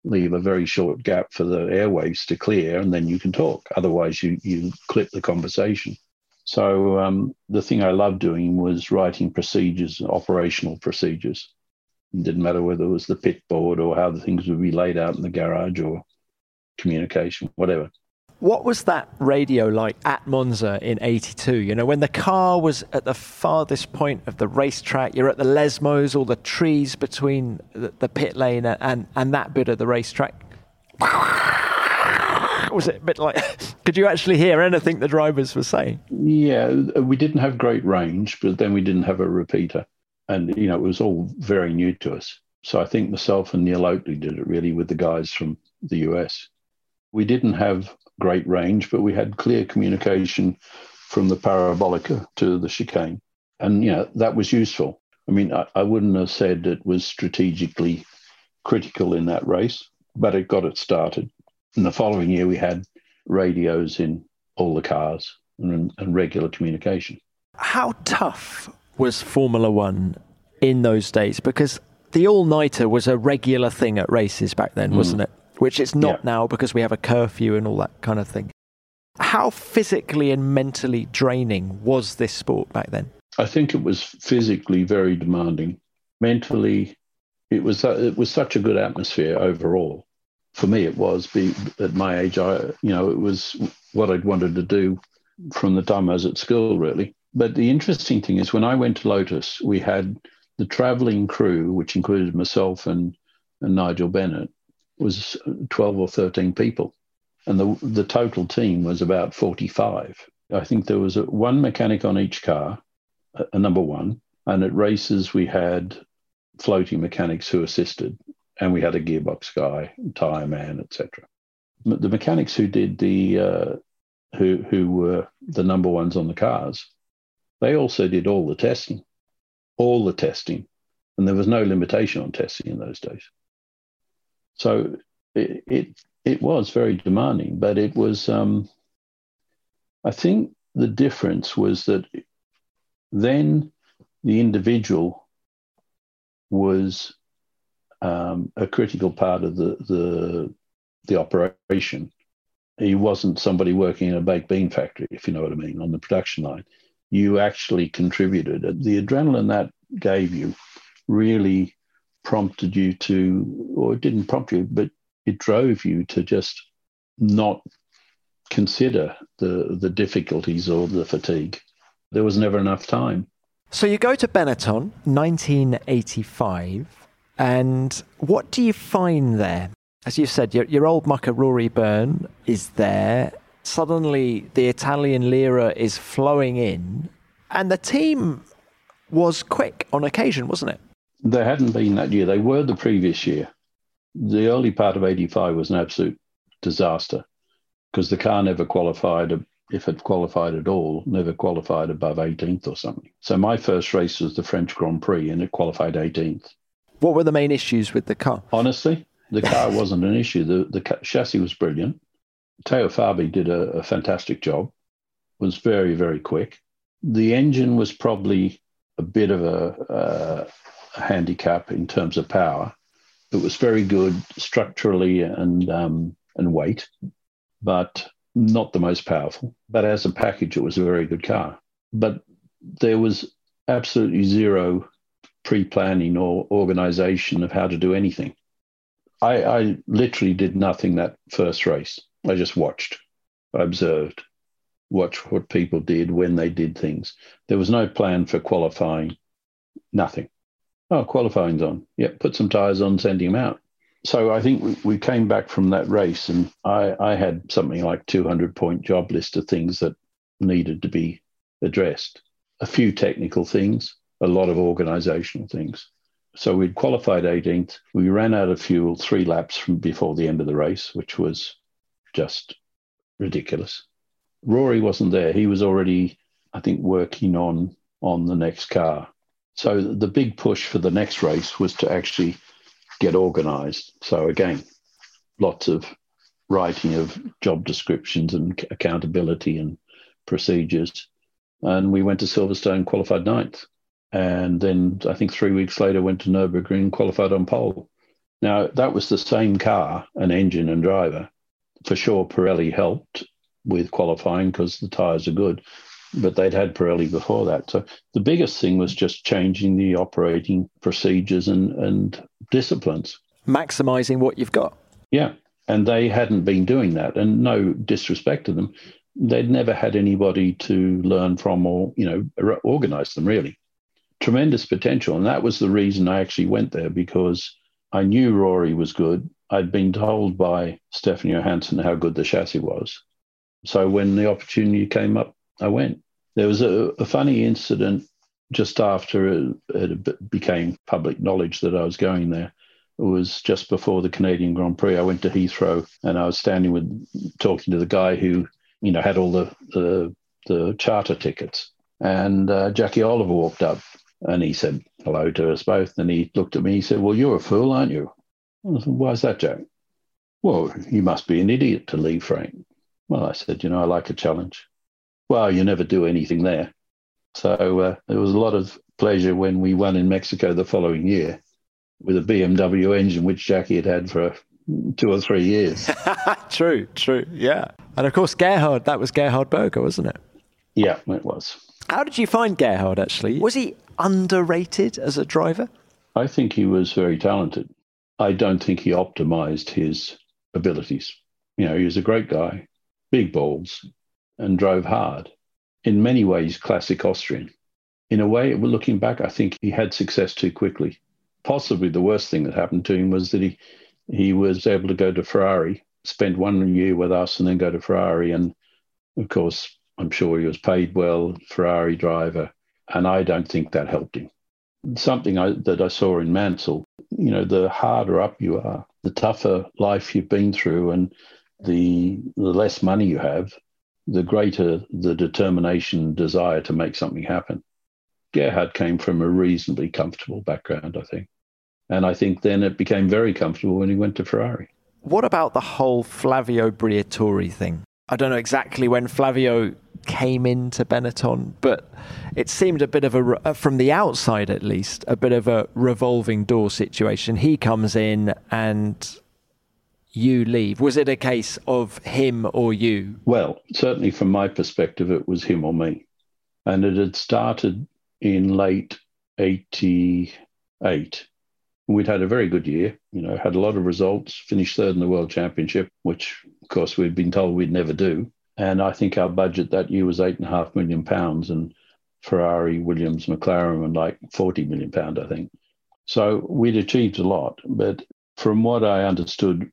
Speaker 1: leave a very short gap for the airwaves to clear, and then you can talk. Otherwise, you you clip the conversation. So um, the thing I loved doing was writing procedures, operational procedures. It didn't matter whether it was the pit board or how the things would be laid out in the garage or communication, whatever.
Speaker 2: What was that radio like at Monza in 82? You know, when the car was at the farthest point of the racetrack, you're at the Lesmos, all the trees between the, the pit lane and, and that bit of the racetrack. Was it a bit like, could you actually hear anything the drivers were saying?
Speaker 1: Yeah, we didn't have great range, but then we didn't have a repeater and you know it was all very new to us. So I think myself and Neil Oakley did it really with the guys from the US. We didn't have great range, but we had clear communication from the parabolica to the chicane, and you know that was useful. I mean, I, I wouldn't have said it was strategically critical in that race, but it got it started. And the following year, we had radios in all the cars and, and regular communication.
Speaker 2: How tough was Formula One in those days? Because the all nighter was a regular thing at races back then, mm. wasn't it? Which it's not yeah. now because we have a curfew and all that kind of thing. How physically and mentally draining was this sport back then?
Speaker 1: I think it was physically very demanding. Mentally, it was uh, it was such a good atmosphere overall. For me, it was. Be at my age, I you know it was what I'd wanted to do from the time I was at school, really. But the interesting thing is, when I went to Lotus, we had the traveling crew, which included myself and, and Nigel Bennett, was 12 or 13 people. And the, the total team was about 45. I think there was a, one mechanic on each car, a, a number one. And at races, we had floating mechanics who assisted, and we had a gearbox guy, tire man, etc. The mechanics who did the uh, who who were the number ones on the cars they also did all the testing, all the testing, and there was no limitation on testing in those days. So it it, it was very demanding, but it was. Um, I think the difference was that then the individual was um, a critical part of the, the the operation. He wasn't somebody working in a baked bean factory, if you know what I mean, on the production line. You actually contributed. The adrenaline that gave you really prompted you to, or it didn't prompt you, but it drove you to just not consider the the difficulties or the fatigue. There was never enough time.
Speaker 2: So you go to Benetton, 1985, and what do you find there? As you said, your, your old mucker Rory Byrne is there. Suddenly, the Italian lira is flowing in, and the team was quick on occasion, wasn't it?
Speaker 1: They hadn't been that year. They were the previous year. The early part of 85 was an absolute disaster because the car never qualified, if it qualified at all, never qualified above 18th or something. So my first race was the French Grand Prix and it qualified 18th.
Speaker 2: What were the main issues with the car?
Speaker 1: Honestly, the car wasn't an issue. The, the chassis was brilliant. Teo Fabi did a, a fantastic job, was very, very quick. The engine was probably a bit of a, a handicap in terms of power. It was very good structurally and um, and weight, but not the most powerful. But as a package, it was a very good car. But there was absolutely zero pre-planning or organization of how to do anything. I, I literally did nothing that first race. I just watched, I observed, watched what people did when they did things. There was no plan for qualifying, nothing. Oh, qualifying's on. Yep, put some tires on, sending them out. So I think we, we came back from that race, and I, I had something like 200 point job list of things that needed to be addressed. A few technical things, a lot of organizational things. So we'd qualified 18th. We ran out of fuel three laps from before the end of the race, which was just ridiculous. Rory wasn't there. He was already, I think, working on on the next car. So the big push for the next race was to actually get organized. So again, lots of writing of job descriptions and accountability and procedures. And we went to Silverstone, qualified ninth. And then I think three weeks later went to Nürburgring, qualified on pole. Now that was the same car, an engine and driver. For sure, Pirelli helped with qualifying because the tyres are good, but they'd had Pirelli before that. So the biggest thing was just changing the operating procedures and, and disciplines.
Speaker 2: Maximizing what you've got.
Speaker 1: Yeah. And they hadn't been doing that. And no disrespect to them, they'd never had anybody to learn from or, you know, organize them really tremendous potential. And that was the reason I actually went there because I knew Rory was good. I'd been told by Stefan Johansson how good the chassis was. So when the opportunity came up, I went. There was a, a funny incident just after it, became public knowledge that I was going there. It was just before the Canadian Grand Prix. I went to Heathrow and I was standing with, talking to the guy who, you know, had all the the, the charter tickets. And uh, Jackie Oliver walked up and he said hello to us both. And he looked at me. He said, Well, you're a fool, aren't you? I said, Why is that, Jack? Well, you must be an idiot to leave Frank. Well, I said, You know, I like a challenge. Well, you never do anything there. So uh, there was a lot of pleasure when we won in Mexico the following year with a BMW engine, which Jackie had had for two or three years.
Speaker 2: true, true. Yeah. And of course, Gerhard, that was Gerhard Berger, wasn't it?
Speaker 1: Yeah, it was.
Speaker 2: How did you find Gerhard actually? Was he underrated as a driver?
Speaker 1: I think he was very talented. I don't think he optimized his abilities. You know, he was a great guy, big balls, and drove hard. In many ways, classic Austrian. In a way, looking back, I think he had success too quickly. Possibly the worst thing that happened to him was that he he was able to go to Ferrari, spend one year with us, and then go to Ferrari. And of course, I'm sure he was paid well, Ferrari driver, and I don't think that helped him. Something I, that I saw in Mansell, you know, the harder up you are, the tougher life you've been through, and the, the less money you have, the greater the determination, desire to make something happen. Gerhard came from a reasonably comfortable background, I think. And I think then it became very comfortable when he went to Ferrari.
Speaker 2: What about the whole Flavio Briatore thing? I don't know exactly when Flavio came into Benetton, but it seemed a bit of a, uh, from the outside at least, a bit of a revolving door situation. He comes in and you leave. Was it a case of him or you?
Speaker 1: Well, certainly from my perspective, it was him or me. And it had started in late 88. We'd had a very good year, you know, had a lot of results, finished third in the World Championship, which, of course, we'd been told we'd never do. And I think our budget that year was eight and a half million pounds, and Ferrari, Williams, McLaren were like 40 million pound, I think. So we'd achieved a lot. But from what I understood,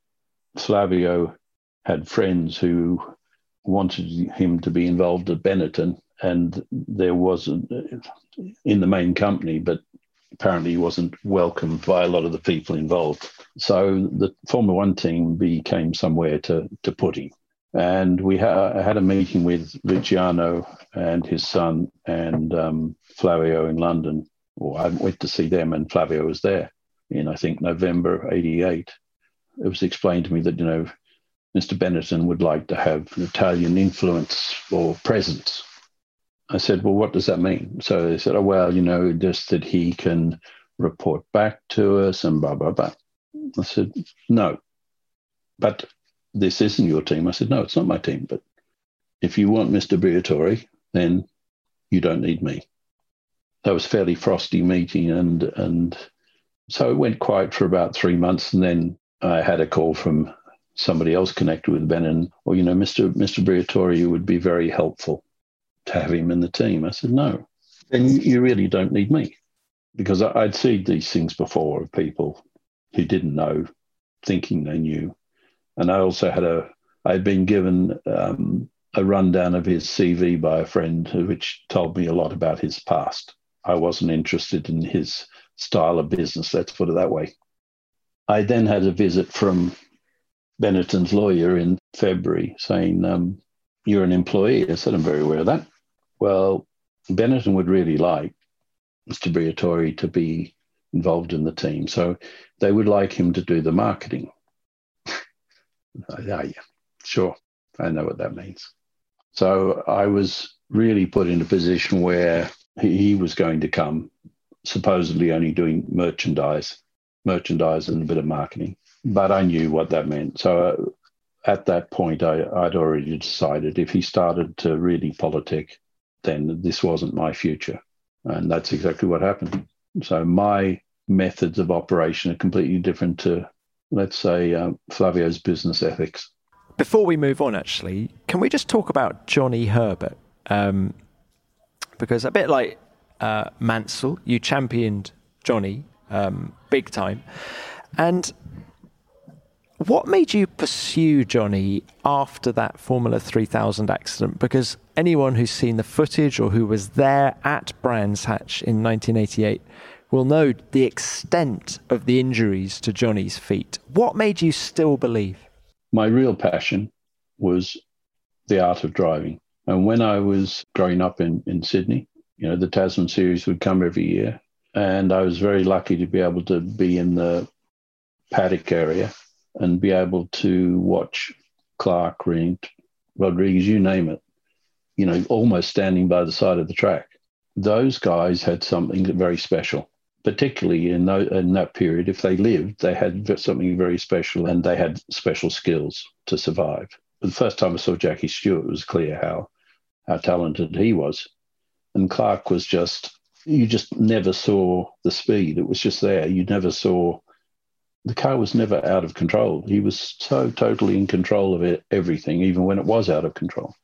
Speaker 1: Flavio had friends who wanted him to be involved at Benetton, and there wasn't in the main company, but apparently he wasn't welcomed by a lot of the people involved. So the Formula One team became somewhere to, to put him. And we ha- had a meeting with Luciano and his son and um, Flavio in London. Well, I went to see them, and Flavio was there in, I think, November 88. It was explained to me that, you know, Mr. Benetton would like to have an Italian influence or presence I said, well, what does that mean? So they said, oh, well, you know, just that he can report back to us and blah, blah, blah. I said, no, but this isn't your team. I said, no, it's not my team. But if you want Mr. Briatore, then you don't need me. That was fairly frosty meeting. And, and so it went quiet for about three months. And then I had a call from somebody else connected with Benetton, well, you know, Mr. Mr. Briatore you would be very helpful to have him in the team. I said, no, then you really don't need me. Because I'd seen these things before of people who didn't know, thinking they knew. And I also had a, I'd been given um, a rundown of his CV by a friend, which told me a lot about his past. I wasn't interested in his style of business, let's put it that way. I then had a visit from Benetton's lawyer in February saying, um, You're an employee. I said, I'm very aware of that. Well, Benetton would really like Mr. Briatore to be involved in the team. So they would like him to do the marketing. yeah, yeah, sure. I know what that means. So I was really put in a position where he, was going to come, supposedly only doing merchandise, merchandise and a bit of marketing. But I knew what that meant. So uh, at that point, I, I'd already decided if he started to really politic, then this wasn't my future. And that's exactly what happened. So my methods of operation are completely different to, let's say, uh, Flavio's business ethics.
Speaker 2: Before we move on, actually, can we just talk about Johnny Herbert? Um, because a bit like uh, Mansell, you championed Johnny um, big time. And what made you pursue Johnny after that Formula 3000 accident? Because anyone who's seen the footage or who was there at Brands Hatch in 1988 will know the extent of the injuries to Johnny's feet. What made you still believe?
Speaker 1: My real passion was the art of driving. And when I was growing up in, in Sydney, you know, the Tasman series would come every year. And I was very lucky to be able to be in the paddock area and be able to watch Clark, Reed, Rodriguez, you name it, you know, almost standing by the side of the track. Those guys had something very special, particularly in, in that period. If they lived, they had something very special and they had special skills to survive. The first time I saw Jackie Stewart, it was clear how, how talented he was. And Clark was just, you just never saw the speed. It was just there. You never saw the car was never out of control. He was so totally in control of it, everything, even when it was out of control.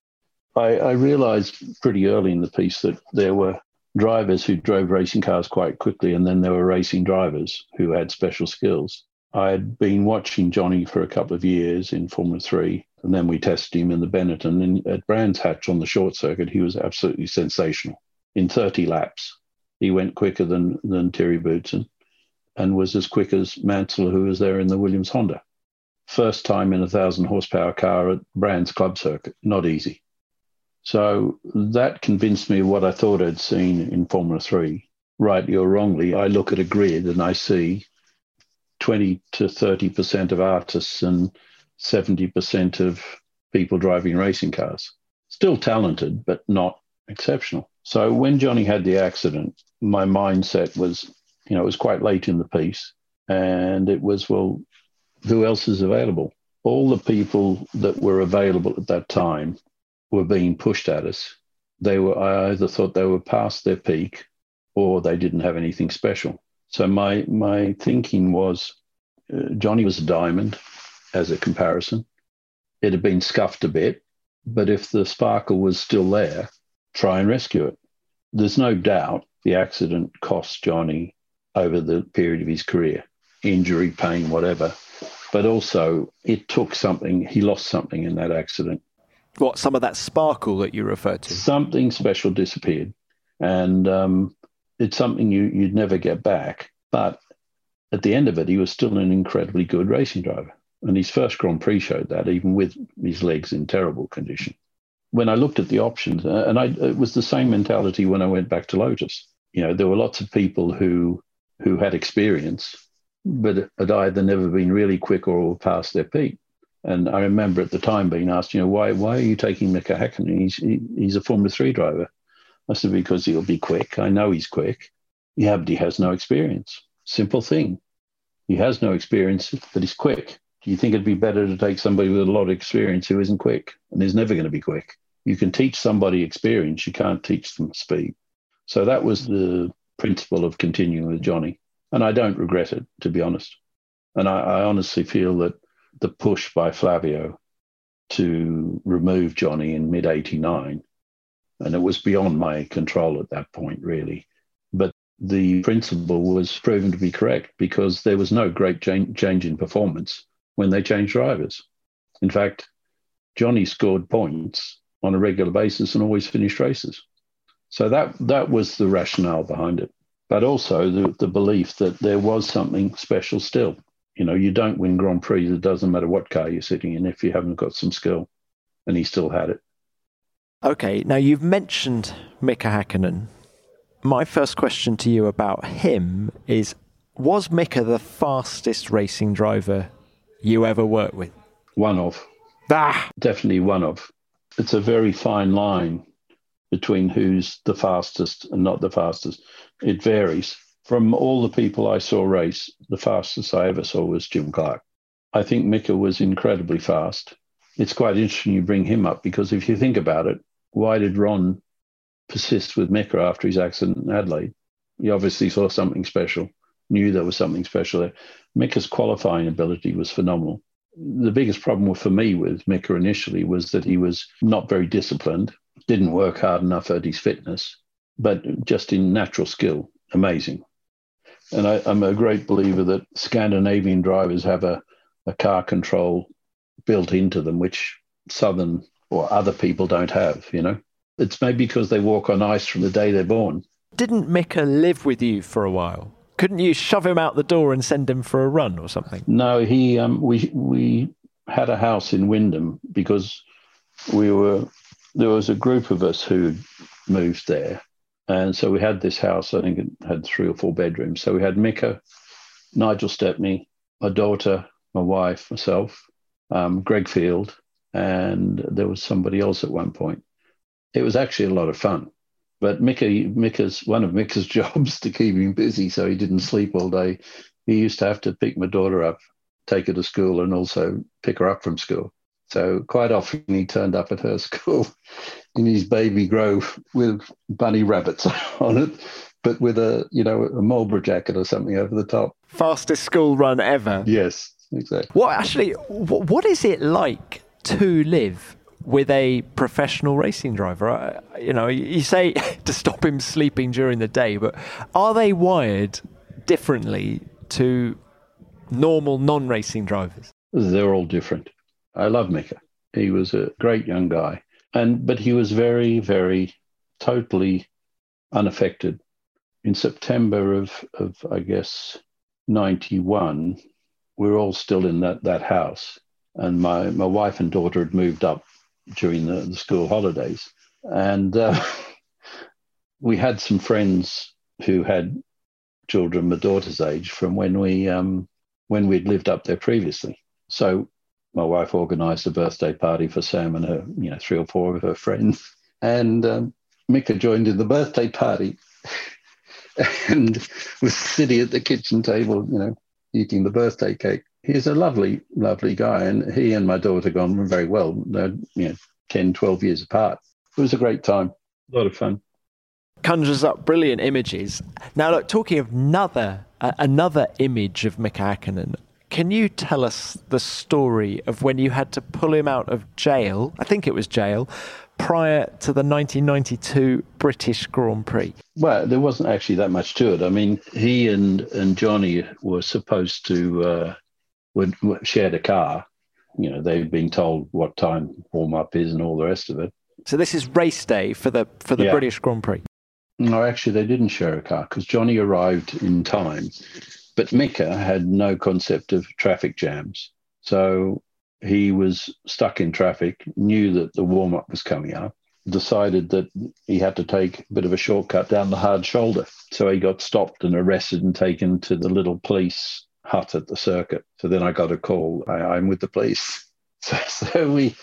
Speaker 1: I, I realized pretty early in the piece that there were drivers who drove racing cars quite quickly, and then there were racing drivers who had special skills. I had been watching Johnny for a couple of years in Formula Three, and then we tested him in the Benetton. And at Brands Hatch on the short circuit, he was absolutely sensational. In 30 laps, he went quicker than, than Thierry Boutsen and was as quick as Mansell, who was there in the Williams Honda. First time in a thousand horsepower car at Brands Club Circuit, not easy. So that convinced me of what I thought I'd seen in Formula Three. Rightly or wrongly, I look at a grid and I see 20 to 30% of artists and 70% of people driving racing cars. Still talented, but not exceptional. So when Johnny had the accident, my mindset was, you know, it was quite late in the piece. And it was, well, who else is available? All the people that were available at that time were being pushed at us. They were, I either thought they were past their peak or they didn't have anything special. So my, my thinking was uh, Johnny was a diamond as a comparison. It had been scuffed a bit, but if the sparkle was still there, try and rescue it. There's no doubt the accident cost Johnny over the period of his career injury, pain, whatever. But also, it took something, he lost something in that accident.
Speaker 2: What, some of that sparkle that you referred to?
Speaker 1: Something special disappeared. And um, it's something you, you'd never get back. But at the end of it, he was still an incredibly good racing driver. And his first Grand Prix showed that, even with his legs in terrible condition. When I looked at the options, uh, and I, it was the same mentality when I went back to Lotus. You know, there were lots of people who who had experience, but had either never been really quick or past their peak. And I remember at the time being asked, you know, why why are you taking Mika Hakkinen? He's he, he's a Formula Three driver. I said because he'll be quick. I know he's quick. Yeah, but he has no experience. Simple thing. He has no experience, but he's quick. Do you think it'd be better to take somebody with a lot of experience who isn't quick and is never going to be quick? You can teach somebody experience, you can't teach them speed. So that was the principle of continuing with Johnny. And I don't regret it, to be honest. And I, I honestly feel that the push by Flavio to remove Johnny in mid 89, and it was beyond my control at that point, really. But the principle was proven to be correct because there was no great change, change in performance when they changed drivers. In fact, Johnny scored points on a regular basis and always finished races. So that that was the rationale behind it, but also the, the belief that there was something special still. You know, you don't win Grand Prix. It doesn't matter what car you're sitting in if you haven't got some skill, and he still had it.
Speaker 2: Okay, now you've mentioned Mika Hakkinen. My first question to you about him is: Was Mika the fastest racing driver you ever worked with?
Speaker 1: One of.
Speaker 2: Ah,
Speaker 1: definitely one of. It's a very fine line between who's the fastest and not the fastest. It varies. From all the people I saw race, the fastest I ever saw was Jim Clark. I think Mika was incredibly fast. It's quite interesting you bring him up because if you think about it, why did Ron persist with Mika after his accident in Adelaide? He obviously saw something special, knew there was something special there. Mika's qualifying ability was phenomenal. The biggest problem for me with Mika initially was that he was not very disciplined didn't work hard enough at his fitness, but just in natural skill, amazing. And I, am a great believer that Scandinavian drivers have a, a car control built into them, which Southern or other people don't have, you know? It's maybe because they walk on ice from the day they're born.
Speaker 2: Didn't Mika live with you for a while? Couldn't you shove him out the door and send him for a run or something?
Speaker 1: No, he um, we we had a house in Wymondham because we were there was a group of us who moved there. And so we had this house, I think it had three or four bedrooms. So we had Mika, Nigel Stepney, my daughter, my wife, myself, um, Greg Field, and there was somebody else at one point. It was actually a lot of fun. But Mika, Mika's one of Mika's jobs to keep him busy, so he didn't sleep all day. He used to have to pick my daughter up, take her to school, and also pick her up from school. So quite often he turned up at her school in his Babygro with bunny rabbits on it, but with a you know a Marlboro jacket or something over the top.
Speaker 2: Fastest school run ever.
Speaker 1: Yes, exactly.
Speaker 2: What actually? What is it like to live with a professional racing driver? You know, you say to stop him sleeping during the day, but are they wired differently to normal non-racing drivers?
Speaker 1: They're all different. I love Mika. He was a great young guy, and but he was very, very, totally unaffected. In September of, of I guess, ninety one, we were all still in that that house, and my my wife and daughter had moved up during the, the school holidays, and uh, we had some friends who had children my daughter's age from when we um, when we'd lived up there previously. So my wife organised a birthday party for Sam and her, you know, three or four of her friends. And um, Mika joined in the birthday party and was sitting at the kitchen table, you know, eating the birthday cake. He's a lovely, lovely guy. And he and my daughter gone very well. They're, you know, 10, 12 years apart. It was a great time, a lot of fun.
Speaker 2: Conjures up brilliant images. Now, look, talking of another, uh, another image of Mika Hakkinen, can you tell us the story of when you had to pull him out of jail? I think it was jail prior to the 1992 British Grand Prix?
Speaker 1: Well, there wasn't actually that much to it. I mean, he and and Johnny were supposed to uh, would, shared a car. You know, they've been told what time warm up is and all the rest of it.
Speaker 2: So this is race day for the for the yeah. British Grand Prix.
Speaker 1: No, actually, they didn't share a car because Johnny arrived in time, but Mika had no concept of traffic jams. So he was stuck in traffic, knew that the warm up was coming up, decided that he had to take a bit of a shortcut down the hard shoulder. So he got stopped and arrested and taken to the little police hut at the circuit. So then I got a call, I, am with the police. So, so, we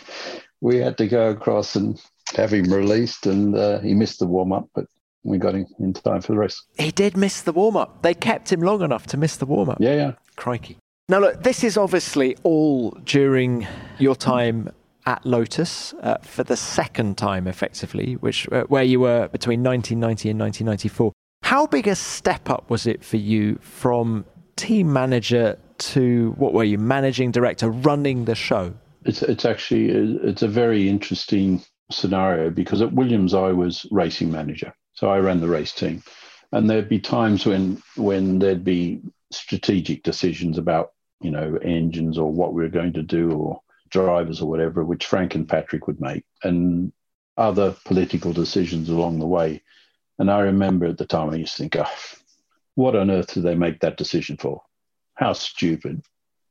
Speaker 1: we had to go across and have him released, and uh, he missed the warm up, but we got him in time for the race.
Speaker 2: He did miss the warm up. They kept him long enough to miss the warm up.
Speaker 1: Yeah, yeah.
Speaker 2: Crikey. Now, look, this is obviously all during your time at Lotus uh, for the second time, effectively, which uh, where you were between 1990 and 1994. How big a step up was it for you from team manager to what were you managing director, running the show?
Speaker 1: It's it's actually uh, it's a very interesting scenario because at Williams I was racing manager, so I ran the race team, and there'd be times when when there'd be strategic decisions about you know engines or what we were going to do or drivers or whatever, which Frank and Patrick would make, and other political decisions along the way. And I remember at the time I used to think, oh, what on earth did they make that decision for? How stupid.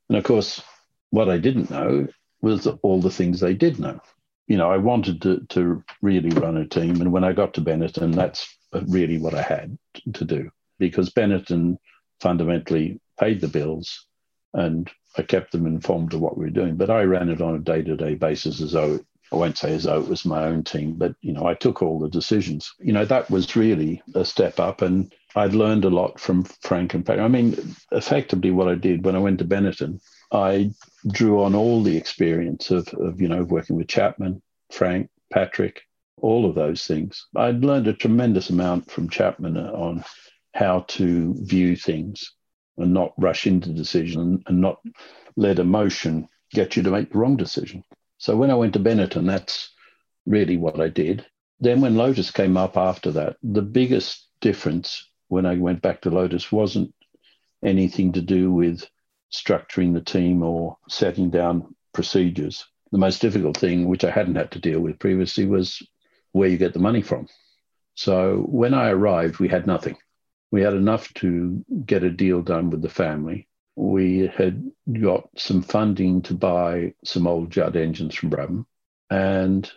Speaker 1: And of course, what I didn't know was all the things they did know. You know, I wanted to, to really run a team. And when I got to Benetton, that's really what I had to do because Benetton fundamentally paid the bills and I kept them informed of what we were doing. But I ran it on a day to day basis as though I won't say as though it was my own team, but you know, I took all the decisions. You know, that was really a step up, and I'd learned a lot from Frank and Patrick. I mean, effectively, what I did when I went to Benetton, I drew on all the experience of, of you know working with Chapman, Frank, Patrick, all of those things. I'd learned a tremendous amount from Chapman on how to view things and not rush into decision and not let emotion get you to make the wrong decision. So when I went to Benetton, that's really what I did. Then when Lotus came up after that, the biggest difference when I went back to Lotus wasn't anything to do with structuring the team or setting down procedures. The most difficult thing, which I hadn't had to deal with previously, was where you get the money from. So when I arrived, we had nothing. We had enough to get a deal done with the family. We had got some funding to buy some old Judd engines from Brabham, and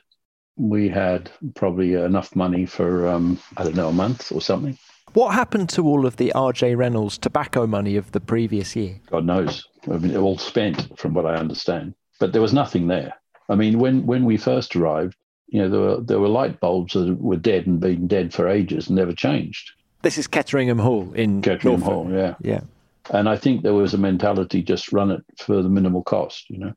Speaker 1: we had probably enough money for, um, I don't know, a month or something.
Speaker 2: What happened to all of the RJ Reynolds tobacco money of the previous year?
Speaker 1: God knows. I mean, it all spent, from what I understand. But there was nothing there. I mean, when, when we first arrived, you know, there were, there were light bulbs that were dead and been dead for ages and never changed.
Speaker 2: This is Ketteringham Hall in
Speaker 1: Ketteringham
Speaker 2: Norfolk.
Speaker 1: Hall, yeah.
Speaker 2: Yeah.
Speaker 1: And I think there was a mentality just run it for the minimal cost, you know.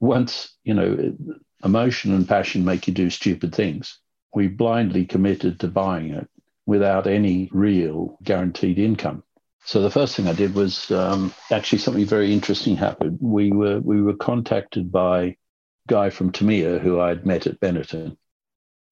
Speaker 1: Once, you know, emotion and passion make you do stupid things. We blindly committed to buying it without any real guaranteed income. So the first thing I did was um, actually something very interesting happened. We were we were contacted by a guy from Tamiya who I'd met at Benetton,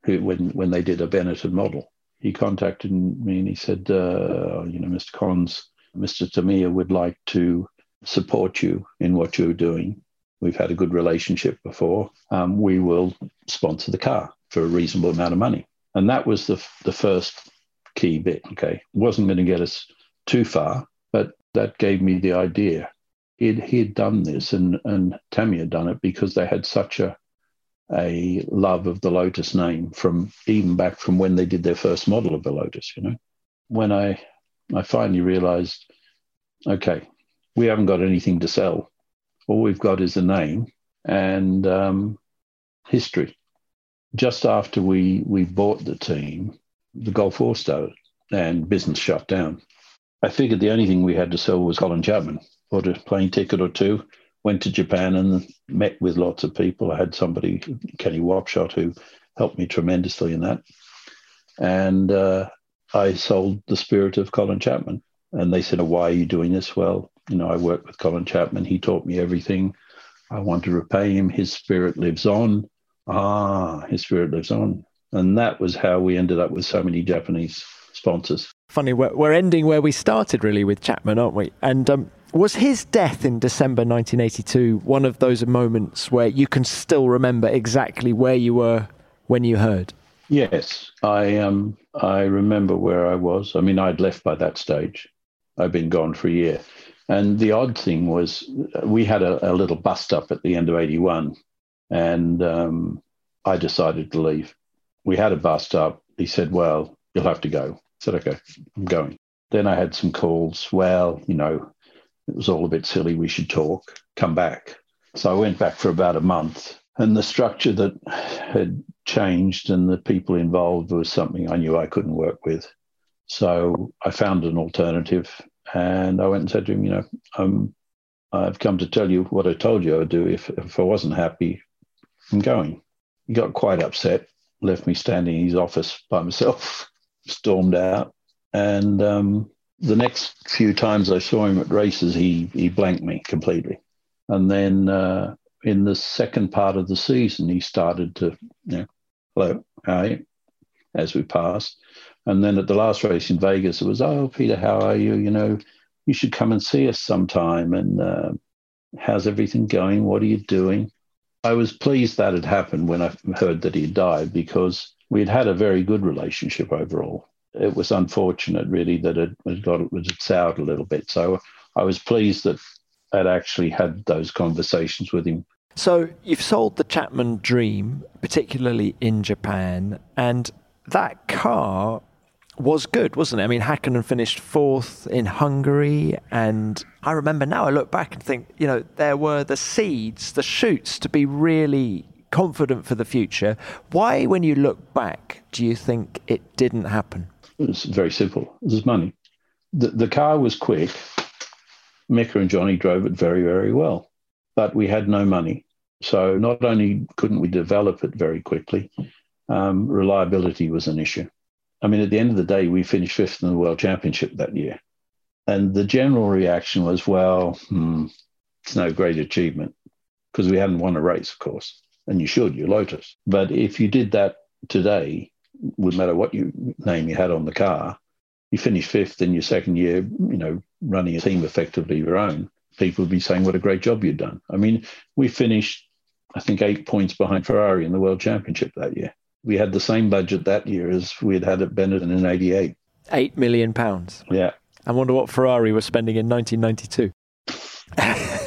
Speaker 1: who when when they did a Benetton model, he contacted me and he said, uh, you know, Mr. Collins, Mr. Tamiya would like to support you in what you're doing. We've had a good relationship before. Um, we will sponsor the car for a reasonable amount of money. And that was the, the first key bit. Okay. Wasn't going to get us too far, but that gave me the idea. He'd, he had done this and, and Tamiya had done it because they had such a a love of the Lotus name from even back from when they did their first model of the Lotus, you know. When I I finally realized, okay, we haven't got anything to sell. All we've got is a name and um, history. Just after we, we bought the team, the Gulf War started and business shut down. I figured the only thing we had to sell was Colin Chapman. Bought a plane ticket or two, went to Japan and met with lots of people. I had somebody, Kenny Wapshot, who helped me tremendously in that. And uh, I sold the spirit of Colin Chapman. And they said, oh, Why are you doing this? Well, you know, I worked with Colin Chapman. He taught me everything. I want to repay him. His spirit lives on. Ah, his spirit lives on. And that was how we ended up with so many Japanese sponsors.
Speaker 2: Funny, we're, we're ending where we started really with Chapman, aren't we? And um, was his death in December 1982 one of those moments where you can still remember exactly where you were when you heard?
Speaker 1: Yes, I um I remember where I was. I mean, I'd left by that stage. I'd been gone for a year, and the odd thing was we had a, a little bust up at the end of '81, and um, I decided to leave. We had a bust up. He said, "Well, you'll have to go." I said, "Okay, I'm going." Then I had some calls. Well, you know, it was all a bit silly. We should talk. Come back. So I went back for about a month, and the structure that had changed and the people involved was something I knew I couldn't work with. So I found an alternative, and I went and said to him, you know, I've come to tell you what I told you I would do. If if I wasn't happy, I'm going. He got quite upset, left me standing in his office by myself, stormed out, and um, the next few times I saw him at races, he he blanked me completely. And then uh, in the second part of the season, he started to, you know, hello, how are you? As we passed. And then at the last race in Vegas, it was, oh, Peter, how are you? You know, you should come and see us sometime. And uh, how's everything going? What are you doing? I was pleased that had happened when I heard that he died because we'd had a very good relationship overall it was unfortunate, really, that it, it got it was soured a little bit. So I was pleased that I'd actually had those conversations with him.
Speaker 2: So you've sold the Chapman Dream, particularly in Japan, and that car was good, wasn't it? I mean, Hakkinen finished fourth in Hungary, and I remember now I look back and think, you know, there were the seeds, the shoots to be really confident for the future. Why, when you look back, do you think it didn't happen?
Speaker 1: It's very simple. This is money. The, the car was quick. Mika and Johnny drove it very, very well, but we had no money. So not only couldn't we develop it very quickly, um, reliability was an issue. I mean, at the end of the day, we finished fifth in the World Championship that year. And the general reaction was, well, hmm, it's no great achievement because we hadn't won a race, of course. And you should, you're Lotus. But if you did that today, wouldn't matter what you name you had on the car, you finish fifth in your second year, you know, running a team effectively your own, people would be saying what a great job you'd done. I mean, we finished, I think, eight points behind Ferrari in the World Championship that year. We had the same budget that year as we had had at Benetton in '88.
Speaker 2: Eight million pounds.
Speaker 1: Yeah.
Speaker 2: I wonder what Ferrari was spending in 1992.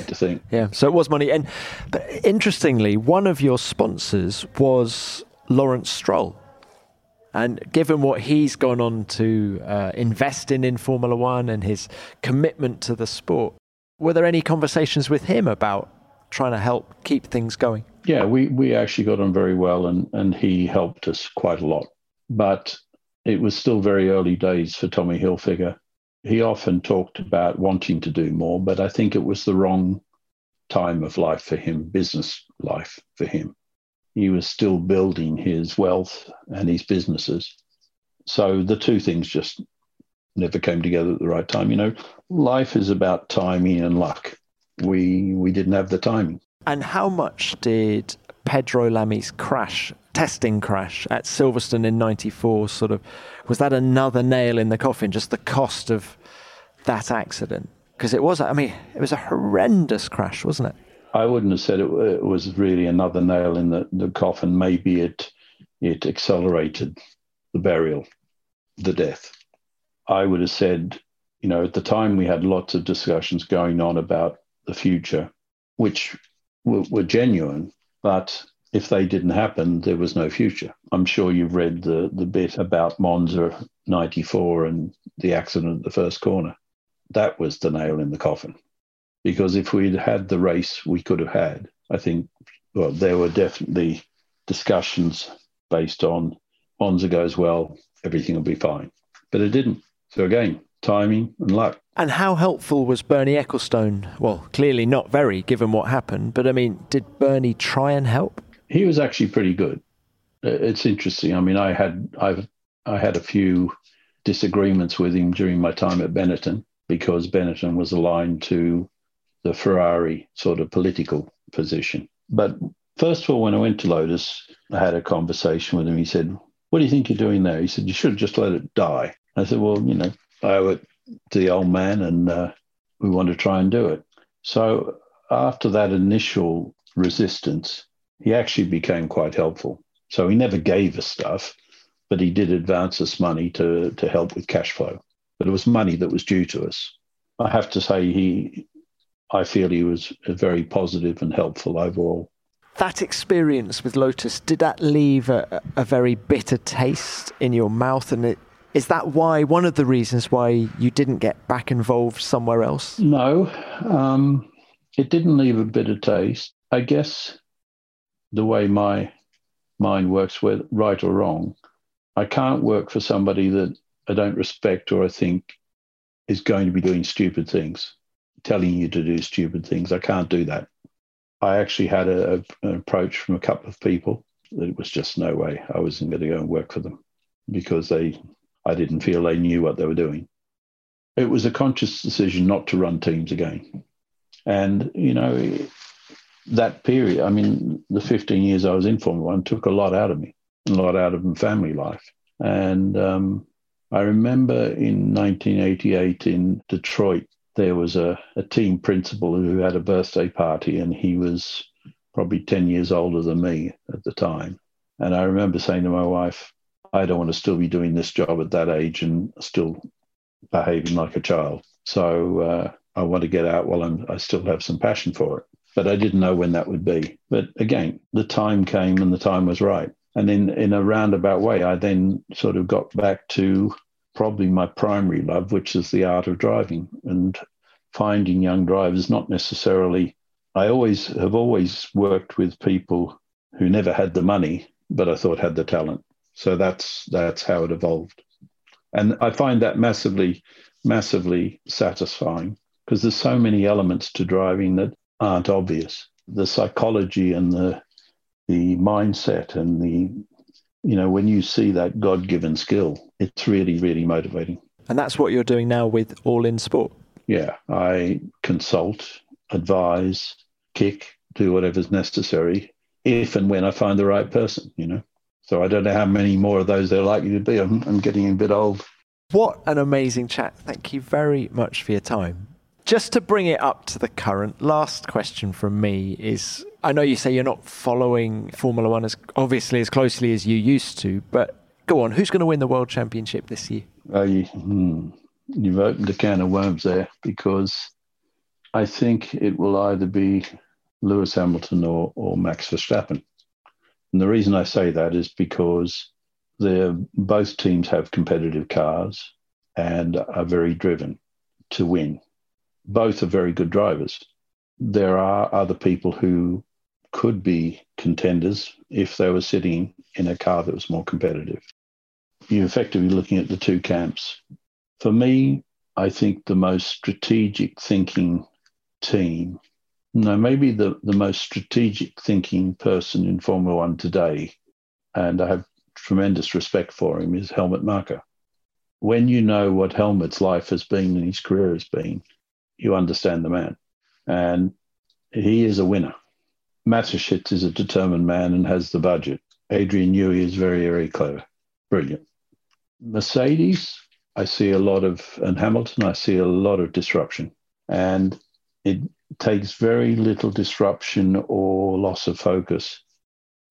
Speaker 1: to think.
Speaker 2: Yeah, so it was money. And but interestingly, one of your sponsors was Lawrence Stroll. And given what he's gone on to uh, invest in in Formula One and his commitment to the sport, were there any conversations with him about trying to help keep things going?
Speaker 1: Yeah, we, we actually got on very well and, and he helped us quite a lot. But it was still very early days for Tommy Hilfiger. He often talked about wanting to do more, but I think it was the wrong time of life for him, business life for him he was still building his wealth and his businesses. So the two things just never came together at the right time. You know, life is about timing and luck. We we didn't have the timing.
Speaker 2: And how much did Pedro Lamy's crash, testing crash at Silverstone in '94, sort of was that another nail in the coffin? Just the cost of that accident, because it was. I mean, it was a horrendous crash, wasn't it?
Speaker 1: I wouldn't have said it, it was really another nail in the, the coffin. Maybe it it accelerated the burial, the death. I would have said, you know, at the time we had lots of discussions going on about the future, which were, were genuine, but if they didn't happen, there was no future. I'm sure you've read the, the bit about Monza 94 and the accident at the first corner. That was the nail in the coffin because if we'd had the race we could have had, I think well, there were definitely discussions based on Monza goes well, everything will be fine. But it didn't. So again, timing and luck.
Speaker 2: And how helpful was Bernie Ecclestone? Well, clearly not very, given what happened. But I mean, did Bernie try and help?
Speaker 1: He was actually pretty good. It's interesting. I mean, I had I've I had a few disagreements with him during my time at Benetton because Benetton was aligned to the Ferrari sort of political position. But first of all, when I went to Lotus, I had a conversation with him. He said, What do you think you're doing there? He said, You should have just let it die. I said, Well, you know, I to the old man and uh, we want to try and do it. So after that initial resistance, he actually became quite helpful. So he never gave us stuff, but he did advance us money to, to help with cash flow. But it was money that was due to us. I have to say, he, I feel he was very positive and helpful overall.
Speaker 2: That experience with Lotus, did that leave a, a very bitter taste in your mouth? And it, is that why, one of the reasons why you didn't get back involved somewhere else?
Speaker 1: No, um, it didn't leave a bitter taste. I guess the way my mind works, whether right or wrong, I can't work for somebody that I don't respect or I think is going to be doing stupid things, telling you to do stupid things. I can't do that. I actually had a, a, an approach from a couple of people that it was just no way I wasn't going to go and work for them because they I didn't feel they knew what they were doing. It was a conscious decision not to run teams again. And, you know, that period, I mean, the 15 years I was in Formula One took a lot out of me, a lot out of my family life. And um, I remember in 1988 in Detroit, there was a, a team principal who had a birthday party, and he was probably 10 years older than me at the time. And I remember saying to my wife, I don't want to still be doing this job at that age and still behaving like a child. So uh, I want to get out while I'm, I still have some passion for it. But I didn't know when that would be. But again, the time came and the time was right. And in, in a roundabout way, I then sort of got back to probably my primary love, which is the art of driving and finding young drivers, not necessarily. I always have always worked with people who never had the money, but I thought had the talent. So that's that's how it evolved, and I find that massively, massively satisfying because there's so many elements to driving that aren't obvious. The psychology and the the mindset and the you know when you see that god-given skill it's really really motivating.
Speaker 2: And that's what you're doing now with all in sport?
Speaker 1: Yeah i consult advise kick do whatever's necessary if and when i find the right person you know so I don't know how many more of those there are likely to be. I'm, I'm getting a bit old.
Speaker 2: What an amazing chat. Thank you very much for your time. Just to bring it up to the current, last question from me is I know you say you're not following Formula One as obviously as closely as you used to, but go on, who's going to win the World Championship this year?
Speaker 1: Uh, you, hmm, you've opened a can of worms there because I think it will either be Lewis Hamilton or, or Max Verstappen. And the reason I say that is because they're, both teams have competitive cars and are very driven to win. Both are very good drivers. There are other people who could be contenders if they were sitting in a car that was more competitive. You're effectively looking at the two camps. For me, I think the most strategic thinking team no, maybe the, the most strategic thinking person in Formula One today, and I have tremendous respect for him, is Helmut Marko. When you know what Helmut's life has been and his career has been, you understand the man. And he is a winner. Mateschitz is a determined man and has the budget. Adrian Newey is very, very clever, brilliant. Mercedes, I see a lot of, and Hamilton, I see a lot of disruption. And it takes very little disruption or loss of focus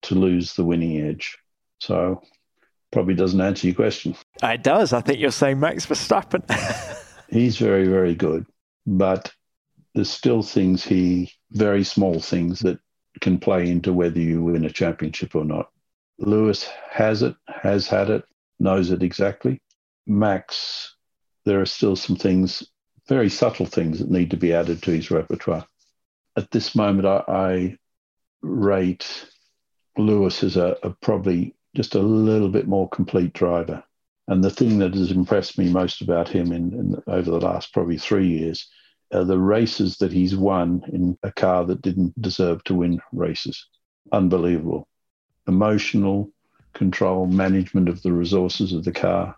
Speaker 1: to lose the winning edge. So probably doesn't answer your question.
Speaker 2: It does. I think you're saying Max Verstappen.
Speaker 1: He's very, very good, but there's still things he, very small things that can play into whether you win a championship or not. Lewis has it, has had it, knows it exactly. Max, there are still some things very subtle things that need to be added to his repertoire. At this moment, I, I rate Lewis as a, a probably just a little bit more complete driver. And the thing that has impressed me most about him in, in, over the last probably three years are the races that he's won in a car that didn't deserve to win races. Unbelievable. Emotional control, management of the resources of the car,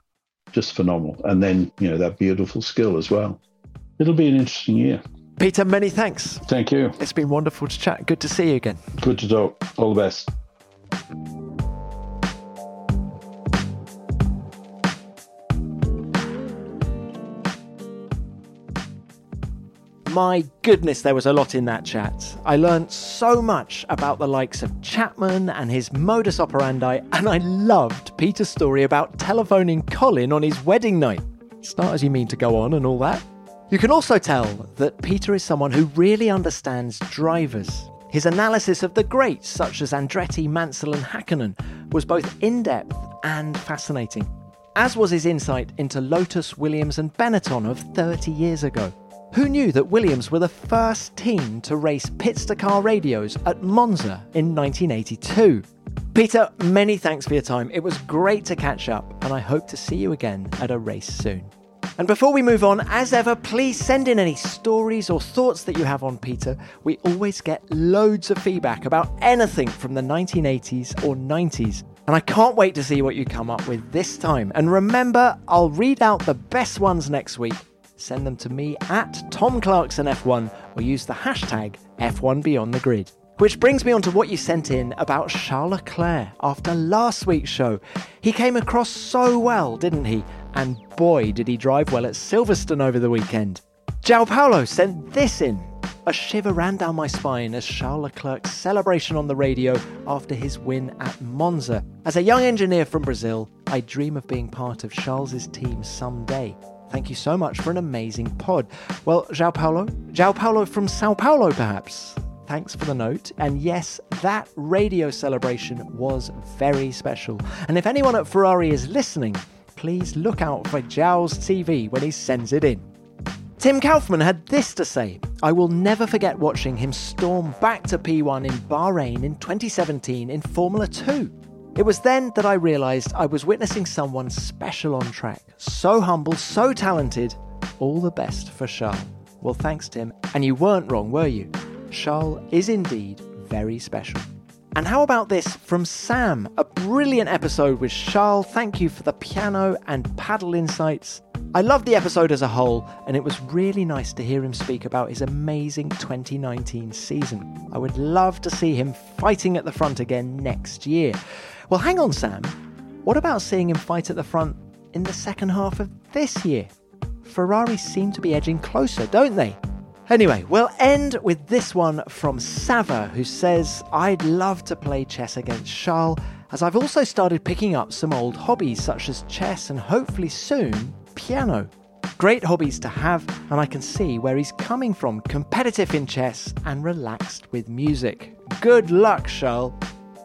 Speaker 1: just phenomenal. And then, you know, that beautiful skill as well. It'll be an interesting year.
Speaker 2: Peter, many thanks.
Speaker 1: Thank you.
Speaker 2: It's been wonderful to chat. Good to see you again.
Speaker 1: Good to talk. All the best.
Speaker 2: My goodness, there was a lot in that chat. I learned so much about the likes of Chapman and his modus operandi, and I loved Peter's story about telephoning Colin on his wedding night. Start as you mean to go on and all that. You can also tell that Peter is someone who really understands drivers. His analysis of the greats such as Andretti, Mansell, and Hakkinen was both in depth and fascinating, as was his insight into Lotus, Williams, and Benetton of 30 years ago. Who knew that Williams were the first team to race pit-to-car radios at Monza in 1982? Peter, many thanks for your time. It was great to catch up, and I hope to see you again at a race soon. And before we move on, as ever, please send in any stories or thoughts that you have on Peter. We always get loads of feedback about anything from the 1980s or 90s. And I can't wait to see what you come up with this time. And remember, I'll read out the best ones next week send them to me at Tom Clarkson F1 or use the hashtag F1BeyondTheGrid. Which brings me on to what you sent in about Charles Leclerc after last week's show. He came across so well, didn't he? And boy, did he drive well at Silverstone over the weekend. João Paulo sent this in. A shiver ran down my spine as Charles Leclerc's celebration on the radio after his win at Monza. As a young engineer from Brazil, I dream of being part of Charles's team someday. Thank you so much for an amazing pod. Well, João Paulo, João Paulo from Sao Paulo, perhaps. Thanks for the note. And yes, that radio celebration was very special. And if anyone at Ferrari is listening, please look out for João's TV when he sends it in. Tim Kaufman had this to say I will never forget watching him storm back to P1 in Bahrain in 2017 in Formula 2. It was then that I realised I was witnessing someone special on track. So humble, so talented. All the best for Charles. Well, thanks, Tim. And you weren't wrong, were you? Charles is indeed very special. And how about this from Sam? A brilliant episode with Charles. Thank you for the piano and padel insights. I loved the episode as a whole, and it was really nice to hear him speak about his amazing 2019 season. I would love to see him fighting at the front again next year. Well, hang on, Sam. What about seeing him fight at the front in the second half of this year? Ferrari seem to be edging closer, don't they? Anyway, we'll end with this one from Sava, who says, I'd love to play chess against Charles, as I've also started picking up some old hobbies such as chess and hopefully soon piano. Great hobbies to have, and I can see where he's coming from competitive in chess and relaxed with music. Good luck, Charles.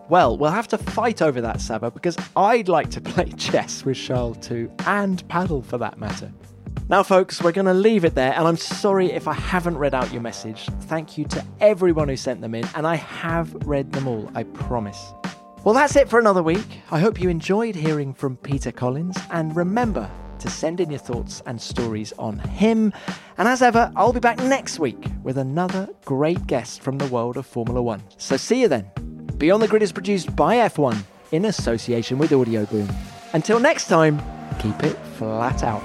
Speaker 2: Well, we'll have to fight over that, Saba, because I'd like to play chess with Charles too, and padel for that matter. Now, folks, we're going to leave it there, and I'm sorry if I haven't read out your message. Thank you to everyone who sent them in, and I have read them all, I promise. Well, that's it for another week. I hope you enjoyed hearing from Peter Collins, and remember to send in your thoughts and stories on him. And as ever, I'll be back next week with another great guest from the world of Formula One. So see you then. Beyond the Grid is produced by F1 in association with Audioboom. Until next time, keep it flat out.